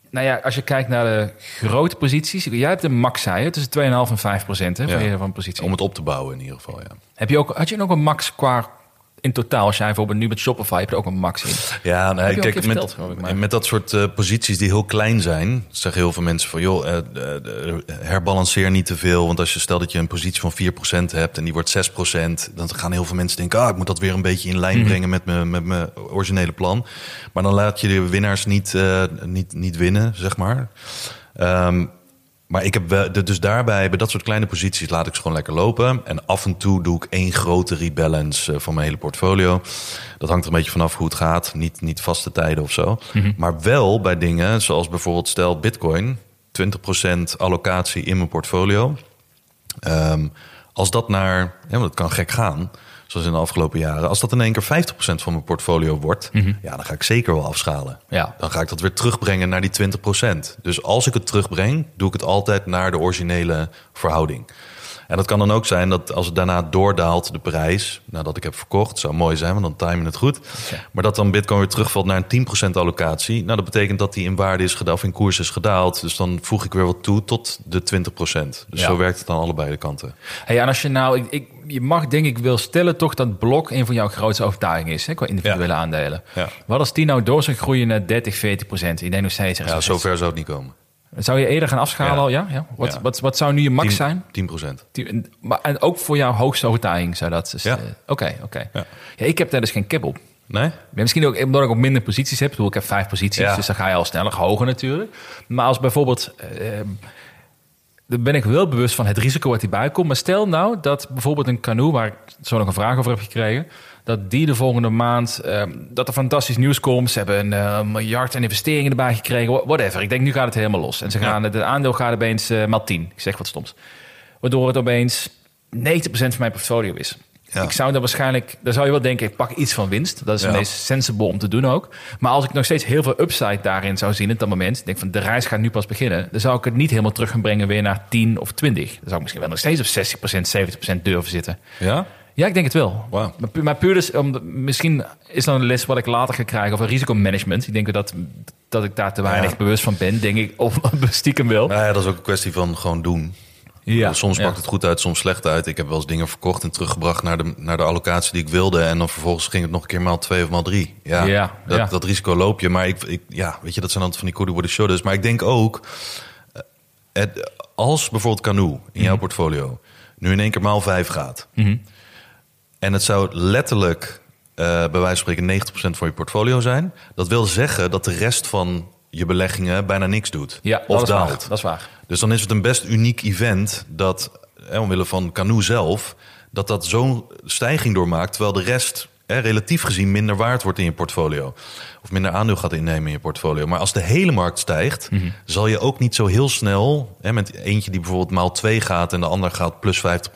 nou ja, als je kijkt naar de grote posities. Jij hebt een max, zei je, tussen 2,5 en 5 procent hè, van Ja. je van positie. Om het op te bouwen in ieder geval, ja. Heb je ook, had je ook een max qua in totaal? Als jij bijvoorbeeld nu met Shopify er ook een max in. Ja, nee, kijk, met, verteld, ik, met dat soort eh, posities die heel klein zijn, zeggen heel veel mensen van, joh, eh, eh, herbalanceer niet te veel. Want als je stelt dat je een positie van 4% hebt en die wordt 6%, dan gaan heel veel mensen denken, ah, ik moet dat weer een beetje in lijn Mhm. brengen met mijn met mijn originele plan. Maar dan laat je de winnaars niet, niet, niet winnen, zeg maar. Ehm, maar ik heb dus daarbij, bij dat soort kleine posities, laat ik ze gewoon lekker lopen. En af en toe doe ik één grote rebalance eh, van mijn hele portfolio. Dat hangt er een beetje vanaf hoe het gaat. Niet, niet vaste tijden of zo. Maar wel bij dingen zoals bijvoorbeeld, stel Bitcoin, 20% allocatie in mijn portfolio. Ehm, als dat naar, ja, want het kan gek gaan, zoals in de afgelopen jaren. Als dat in één keer 50% van mijn portfolio wordt, ja, dan ga ik zeker wel afschalen. Ja. Dan ga ik dat weer terugbrengen naar die 20%. Dus als ik het terugbreng, doe ik het altijd naar de originele verhouding. En dat kan dan ook zijn dat als het daarna doordaalt, de prijs, nadat ik heb verkocht, zou mooi zijn, want dan timen het goed. Maar dat dan Bitcoin weer terugvalt naar een 10% allocatie. Nou, dat betekent dat die in waarde is gedaald, of in koers is gedaald. Dus dan voeg ik weer wat toe tot de 20%. Dus Ja. zo werkt het aan allebei de kanten. Hey, en als je nou, ik, ik, je mag denk ik wel stellen toch dat blok een van jouw grootste overtuigingen is, hè, qua individuele Ja. aandelen. Ja. Wat als die nou door zou groeien naar 30, 40 procent? Ik denk nog steeds. Ja, zover zou het niet komen. Zou je eerder gaan afschalen Ja. al? Ja? ja? Wat, Ja. Wat, wat zou nu je max 10, zijn? 10%. Die- en- Maar, en ook voor jouw hoogste overtuiging zou dat... dus, Ja. eh, Oké, oké. Ja. Ja, ik heb daar dus geen cap op. Nee? Ja, misschien ook omdat ik ook minder posities heb. Ik, bedoel, ik heb vijf posities, dus dan ga je al sneller hoger natuurlijk. Maar als bijvoorbeeld... eh, dan ben ik wel bewust van het risico wat hierbij komt. Maar stel nou dat bijvoorbeeld een canoe, waar ik zo nog een vraag over heb gekregen, dat die de volgende maand, ehm, dat er fantastisch nieuws komt. Ze hebben een eh, miljard aan investeringen erbij gekregen, wha- whatever. Ik denk, nu gaat het helemaal los. En ze gaan, het aandeel gaat opeens eh maal 10. Ik zeg wat stoms. Waardoor het opeens 90% van mijn portfolio is. Ja. Ik zou dan waarschijnlijk, dan zou je wel denken, ik pak iets van winst. Dat is Ja. het meest sensible om te doen ook. Maar als ik nog steeds heel veel upside daarin zou zien op dat moment, ik denk van de reis gaat nu pas beginnen, dan zou ik het niet helemaal terug gaan brengen weer naar 10 of 20. Dan zou ik misschien wel nog steeds op 60%, 70% durven zitten. Ja? Ja, ik denk het wel. Maar, pu- maar puur dus, om, misschien is dan een les wat ik later ga krijgen over risicomanagement. Ik denk dat, dat ik daar te weinig Ja. bewust van ben, denk ik, of stiekem wel. Nou ja, dat is ook een kwestie van gewoon doen. Ja, soms ja. pakt het goed uit, soms slecht uit. Ik heb wel eens dingen verkocht en teruggebracht naar de, naar de allocatie die ik wilde. En dan vervolgens ging het nog een keer maal twee of maal drie. Ja, Ja, dat, dat risico loop je. Maar ik, ik, ja, weet je, dat zijn dan van die koede worden shows. Maar ik denk ook, eh, het, als bijvoorbeeld Canoe in jouw portfolio nu in één keer maal vijf gaat. Mhm. En het zou letterlijk, eh, bij wijze van spreken, 90% van je portfolio zijn. Dat wil zeggen dat de rest van je beleggingen bijna niks doet. Ja, of dat is, waar, daalt. dat is waar. Dus dan is het een best uniek event dat, hè, omwille van Canoe zelf, dat dat zo'n stijging doormaakt, terwijl de rest relatief gezien minder waard wordt in je portfolio. Of minder aandeel gaat innemen in je portfolio. Maar als de hele markt stijgt, Mhm. zal je ook niet zo heel snel, hè, met eentje die bijvoorbeeld maal 2 gaat en de ander gaat plus 50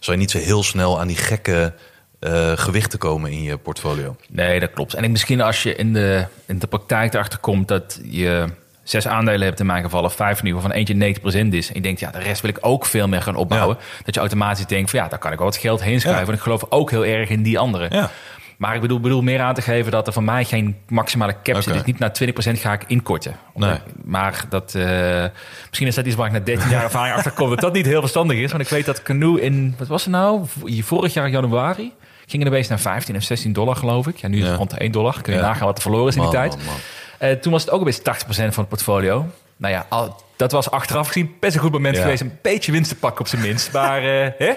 zal je niet zo heel snel aan die gekke eh, gewichten komen in je portfolio. Nee, dat klopt. En ik, misschien als je in de, in de praktijk erachter komt dat je zes aandelen hebt in mijn geval, of vijf nu, waarvan eentje 90% is. En je denkt, ja, de rest wil ik ook veel meer gaan opbouwen. Dat je automatisch denkt van ja, daar kan ik wel wat geld heen schrijven. Ja. Want ik geloof ook heel erg in die andere. Ja. Maar ik bedoel, bedoel meer aan te geven dat er van mij geen maximale cap zit. Oké. Dus niet naar 20% ga ik inkorten. Nee. Maar dat, eh, misschien is dat iets waar ik na 13 jaar ervaring achter kom. Dat dat niet heel verstandig is. Want ik weet dat Canoe in, wat was het nou? Vorig jaar januari ging er opeens naar 15 of 16 dollar geloof ik. Ja, nu is het Ja. rond de 1 dollar. Kun je Ja. nagaan wat er verloren is in die Man, tijd. man, man. Eh, toen was het ook opeens 80% van het portfolio. Nou ja, al, dat was achteraf gezien best een goed moment Ja. geweest. Een beetje winst te pakken op zijn minst. Maar eh, hè?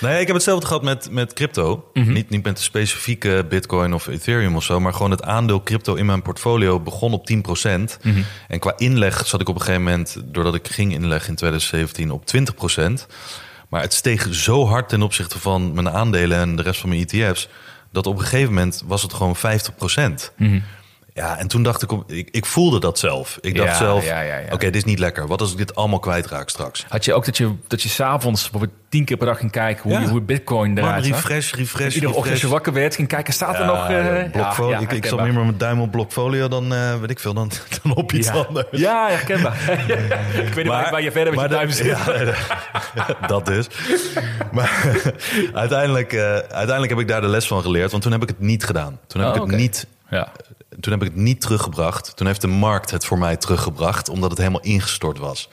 Nee, ik heb hetzelfde gehad met, met crypto. Mhm. niet, niet met de specifieke Bitcoin of Ethereum of zo, maar gewoon het aandeel crypto in mijn portfolio begon op 10%. Mhm. En qua inleg zat ik op een gegeven moment, doordat ik ging inleggen in 2017, op 20%. Maar het steeg zo hard ten opzichte van mijn aandelen en de rest van mijn ETF's, dat op een gegeven moment was het gewoon 50%. Ja, en toen dacht ik, ik, ik voelde dat zelf. Ik dacht Ja, zelf, ja, ja, ja. oké, dit is niet lekker. Wat als ik dit allemaal kwijtraak straks? Had je ook dat je, dat je s'avonds tien keer per dag ging kijken hoe, je, hoe Bitcoin eruit zag? refresh, refresh, Iedere ochtend als je wakker werd, ging kijken, staat er nog... blokfolio. ja, ik, ik zat meer met mijn duim op blokfolio dan, eh, weet ik veel, dan, dan op iets anders. Ja, herkenbaar. ik weet niet waar, je verder met je maar duim dat- zit. dat dus. Maar uiteindelijk, eh, uiteindelijk heb ik daar de les van geleerd. Want toen heb ik het niet gedaan. Toen heb Oh, ik het oké. niet... Ja. Toen heb ik het niet teruggebracht. Toen heeft de markt het voor mij teruggebracht, omdat het helemaal ingestort was.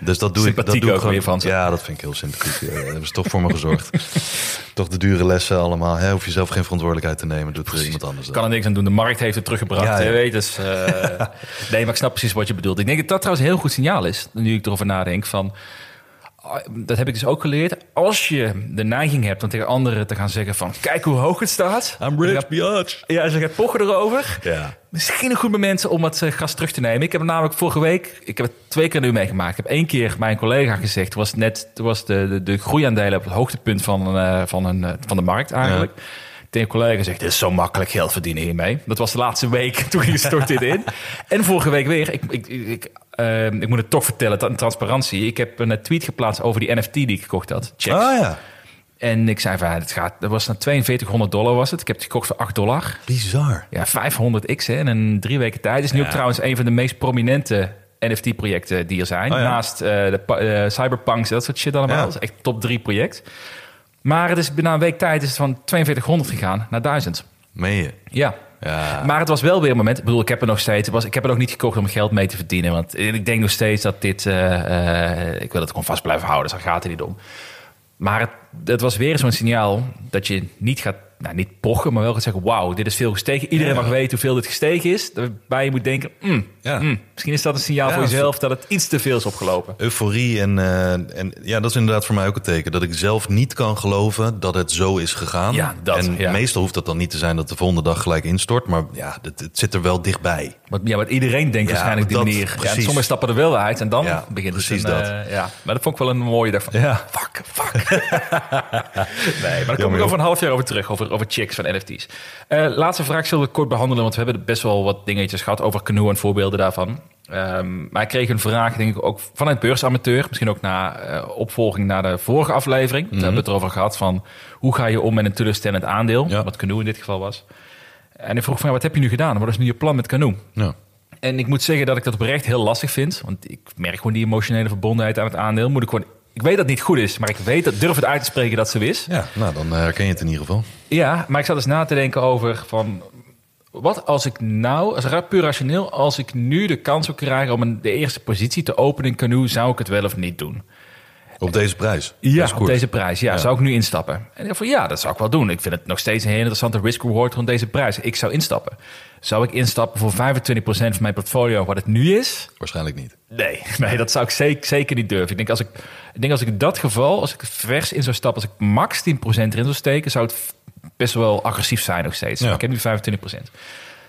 dus dat doe ik. Dat doe ik ook gewoon- weer van. Ja, dat vind ik heel sympathiek. Ja, daar hebben ze toch voor me gezorgd. toch de dure lessen allemaal. Hè? Hoef je zelf geen verantwoordelijkheid te nemen. Doet er iemand anders. kan er niks aan doen. De markt heeft het teruggebracht. Ja, Weet, dus, eh, nee, maar ik snap precies wat je bedoelt. Ik denk dat dat trouwens een heel goed signaal is. Nu ik erover nadenk. Van, dat heb ik dus ook geleerd. Als je de neiging hebt om tegen anderen te gaan zeggen van... Kijk hoe hoog het staat. I'm rich. Ja, ze gaat pochen erover. Ja. Misschien een goed moment om het eh, gas terug te nemen. Ik heb namelijk vorige week, ik heb het twee keer nu meegemaakt. Ik heb één keer mijn collega gezegd, toen was net, was de, de, de groeiaandelen op het hoogtepunt van, eh, van, een, eh, van de markt eigenlijk. Tegen een collega gezegd, dit is zo makkelijk geld verdienen hiermee. Dat was de laatste week, toen stort dit in. En vorige week weer, ik, ik, ik, ik moet het toch vertellen, tra- transparantie. Ik heb een eh, tweet geplaatst over die NFT die ik gekocht had. Checks. Ah ja, En ik zei van, het gaat, dat was naar 4200 dollar was het. Ik heb het gekocht voor 8 dollar. bizar. Ja, 500x hè, in een drie weken tijd. Het is nu ook trouwens een van de meest prominente NFT-projecten die er zijn. Oh ja? Naast eh, de eh, Cyberpunks, dat soort shit allemaal. Ja. Dat is echt top drie project. Maar het is binnen een week tijd is het van 4200 gegaan naar 1000. Meen je? Ja. Ja. Maar het was wel weer een moment. Ik bedoel, ik heb er nog steeds. Was, ik heb er ook niet gekocht om geld mee te verdienen. Want ik denk nog steeds dat dit. eh, eh, ik wil het gewoon vast blijven houden. Dus daar gaat het niet om. Maar het, het was weer zo'n signaal dat je niet gaat nou, niet pochen, maar wel gaat zeggen... wauw, dit is veel gestegen. Iedereen Ja. mag weten hoeveel dit gestegen is. Waarbij je moet denken, mm, Ja. mm, misschien is dat een signaal Ja, voor jezelf... dat het iets te veel is opgelopen. Euforie en, eh, en ja, dat is inderdaad voor mij ook een teken. Dat ik zelf niet kan geloven dat het zo is gegaan. Dat, en meestal hoeft dat dan niet te zijn dat de volgende dag gelijk instort. Maar ja, het, het zit er wel dichtbij. Wat, ja, wat iedereen denkt waarschijnlijk die manier. Sommigen stappen er wel uit en dan begint het precies dat. eh, ja, maar dat vond ik wel een mooie dag van. Ja. Fuck, fuck. nee, maar daar kom ik over een half jaar over terug, over, over chicks van NFT's. Eh, laatste vraag zullen we kort behandelen, want we hebben best wel wat dingetjes gehad over canoe en voorbeelden daarvan. Ehm, maar ik kreeg een vraag, denk ik, ook vanuit beursamateur. Misschien ook na eh, opvolging naar de vorige aflevering. Daar hebben we het erover gehad van hoe ga je om met een teleurstellend aandeel. Ja. Wat canoe in dit geval was. En ik vroeg van, ja, wat heb je nu gedaan? Wat is nu je plan met canoe? Ja. En ik moet zeggen dat ik dat oprecht heel lastig vind. Want ik merk gewoon die emotionele verbondenheid aan het aandeel. Moet ik gewoon. Ik weet dat het niet goed is, maar ik weet dat durf het uit te spreken dat zo is. ja, nou dan eh, herken je het in ieder geval. Ja, maar ik zat dus na te denken over van. Wat als ik nou, als puur rationeel, als ik nu de kans zou krijgen om een, de eerste positie te openen in canoe, zou ik het wel of niet doen? Op deze prijs. Ja, op deze prijs. Ja, Ja. zou ik nu instappen? En ik van ja, dat zou ik wel doen. Ik vind het nog steeds een heel interessante risk-reward rond deze prijs. Ik zou instappen. Zou ik instappen voor 25% van mijn portfolio wat het nu is? Waarschijnlijk niet. Nee, nee, dat zou ik zeker, zeker niet durven. Ik denk als ik, ik denk als ik in dat geval, als ik vers in zou stappen, als ik max 10% erin zou steken, zou het best wel agressief zijn nog steeds. Ja. Ik heb nu 25%.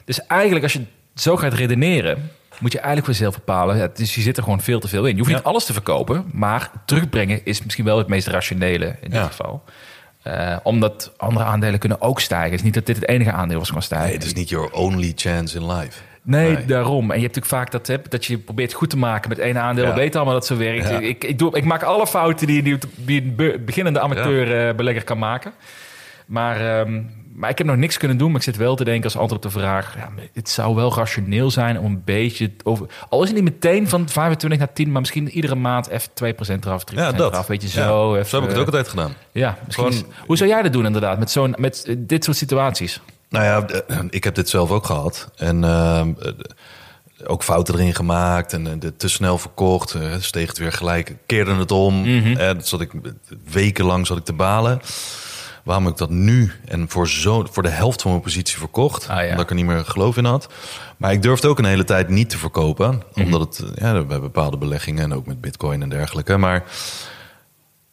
Dus eigenlijk als je zo gaat redeneren, moet je eigenlijk voor jezelf bepalen. Ja, dus je zit er gewoon veel te veel in. Je hoeft Ja. niet alles te verkopen, maar terugbrengen is misschien wel het meest rationele in dit Ja. geval. Eh, omdat andere aandelen kunnen ook stijgen. Het is niet dat dit het enige aandeel was kan stijgen. Nee, het is niet your only chance in life. Nee, Nee. daarom. En je hebt natuurlijk vaak dat, hè, dat je probeert goed te maken met één aandeel. Ja. We weten allemaal dat zo werkt. Ja. Ik, ik, doe, ik maak alle fouten die, die, die een be- beginnende amateur-belegger kan maken. Maar, ehm, maar ik heb nog niks kunnen doen. Maar ik zit wel te denken als antwoord op de vraag... Ja, het zou wel rationeel zijn om een beetje... Over, al is het niet meteen van 25 naar 10... maar misschien iedere maand even 2% eraf, 3% Ja, dat. eraf. Weet je, Ja, zo. even, Zo heb ik het ook altijd gedaan. Ja, misschien Gewoon- is- hoe zou jij dat doen inderdaad? Met, zo'n, met eh, dit soort situaties? Nou ja, eh, ik heb dit zelf ook gehad. En ehm, eh, ook fouten erin gemaakt en eh, de- te snel verkocht. eh, steeg het weer gelijk, keerde het om. Eh, dat zat ik, wekenlang zat ik te balen. Waarom heb ik dat nu en voor, zo, voor de helft van mijn positie verkocht? Ah, ja. Omdat ik er niet meer geloof in had. Maar ik durfde ook een hele tijd niet te verkopen. Mhm. Omdat het, ja, we hebben bepaalde beleggingen en ook met bitcoin en dergelijke. Maar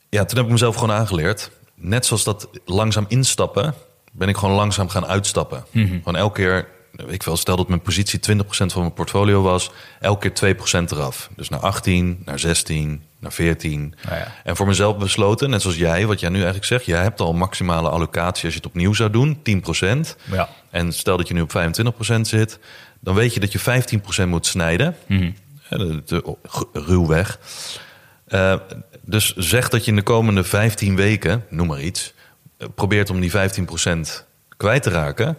ja, toen heb ik mezelf gewoon aangeleerd. Net zoals dat langzaam instappen, ben ik gewoon langzaam gaan uitstappen. Gewoon elke keer, ik wel, stel dat mijn positie 20% van mijn portfolio was, elke keer 2% eraf. Dus naar 18, naar 16, naar 14. Nou ja. En voor mezelf besloten, net zoals jij, wat jij nu eigenlijk zegt, jij hebt al maximale allocatie als je het opnieuw zou doen, 10%. Ja. En stel dat je nu op 25% zit, dan weet je dat je 15% moet snijden. De- de- ruw weg. Eh, dus zeg dat je in de komende 15 weken, noem maar iets, eh, probeert om die 15% kwijt te raken.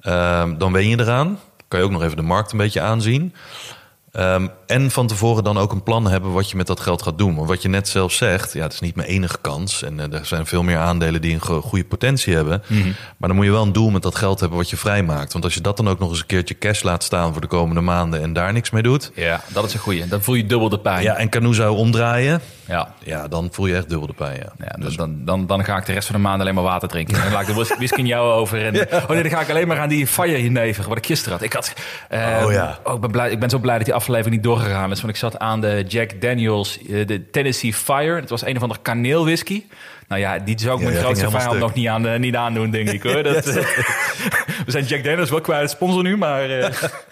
Ehm, dan ben je eraan. Kan je ook nog even de markt een beetje aanzien. Ehm, en van tevoren dan ook een plan hebben wat je met dat geld gaat doen. Want wat je net zelf zegt, ja, het is niet mijn enige kans. En eh, er zijn veel meer aandelen die een go- goede potentie hebben. Maar dan moet je wel een doel met dat geld hebben wat je vrijmaakt. Want als je dat dan ook nog eens een keertje cash laat staan voor de komende maanden en daar niks mee doet. Ja, dat is een goeie. Dan voel je dubbel de pijn. Ja, en Canoe zou omdraaien. ja. Ja, dan voel je echt dubbel de pijn. Ja. Ja, dus dan, dan, dan ga ik de rest van de maand alleen maar water drinken. Dan laat ik de whis- whisky in jou over. En, Oh nee, dan ga ik alleen maar aan die fire jenever, wat ik gisteren had. Ik, had, Oh ja. ik, ben blij, ik ben zo blij dat die aflevering niet doorgegaan is. Want ik zat aan de Jack Daniels, eh, de Tennessee Fire. Het was een of andere kaneelwhisky. Nou ja, die zou ik Ja, mijn grootste vijand nog niet, aan, eh, niet aandoen, denk ik hoor. Dat, eh, we zijn Jack Daniels wel kwijt, sponsor nu, maar... eh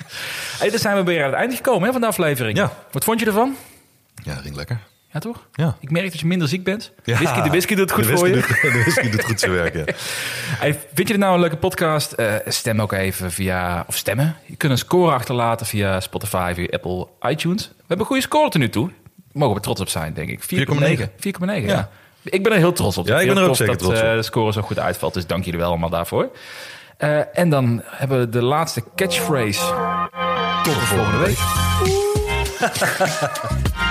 hey, dan zijn we weer aan het einde gekomen hè, van de aflevering. Ja. Wat vond je ervan? Ja, ging lekker. Ja, toch? Ja. Ik merk dat je minder ziek bent. Ja. Whisky, de whisky doet het goed de voor je. De whisky doet goed zijn werk, ja. Hey, vind je het nou een leuke podcast? Eh, stem ook even via... Of stemmen. Je kunt een score achterlaten via Spotify, via Apple, iTunes. We hebben een goede score tot nu toe. Mogen we trots op zijn, denk ik. 4,9. 4,9, ja. Ja. Ik ben er heel trots op. Ja, ik ben er ook zeker dat trots op. eh, de score zo goed uitvalt. Dus dank jullie wel allemaal daarvoor. Eh, en dan hebben we de laatste catchphrase. Tot de volgende week.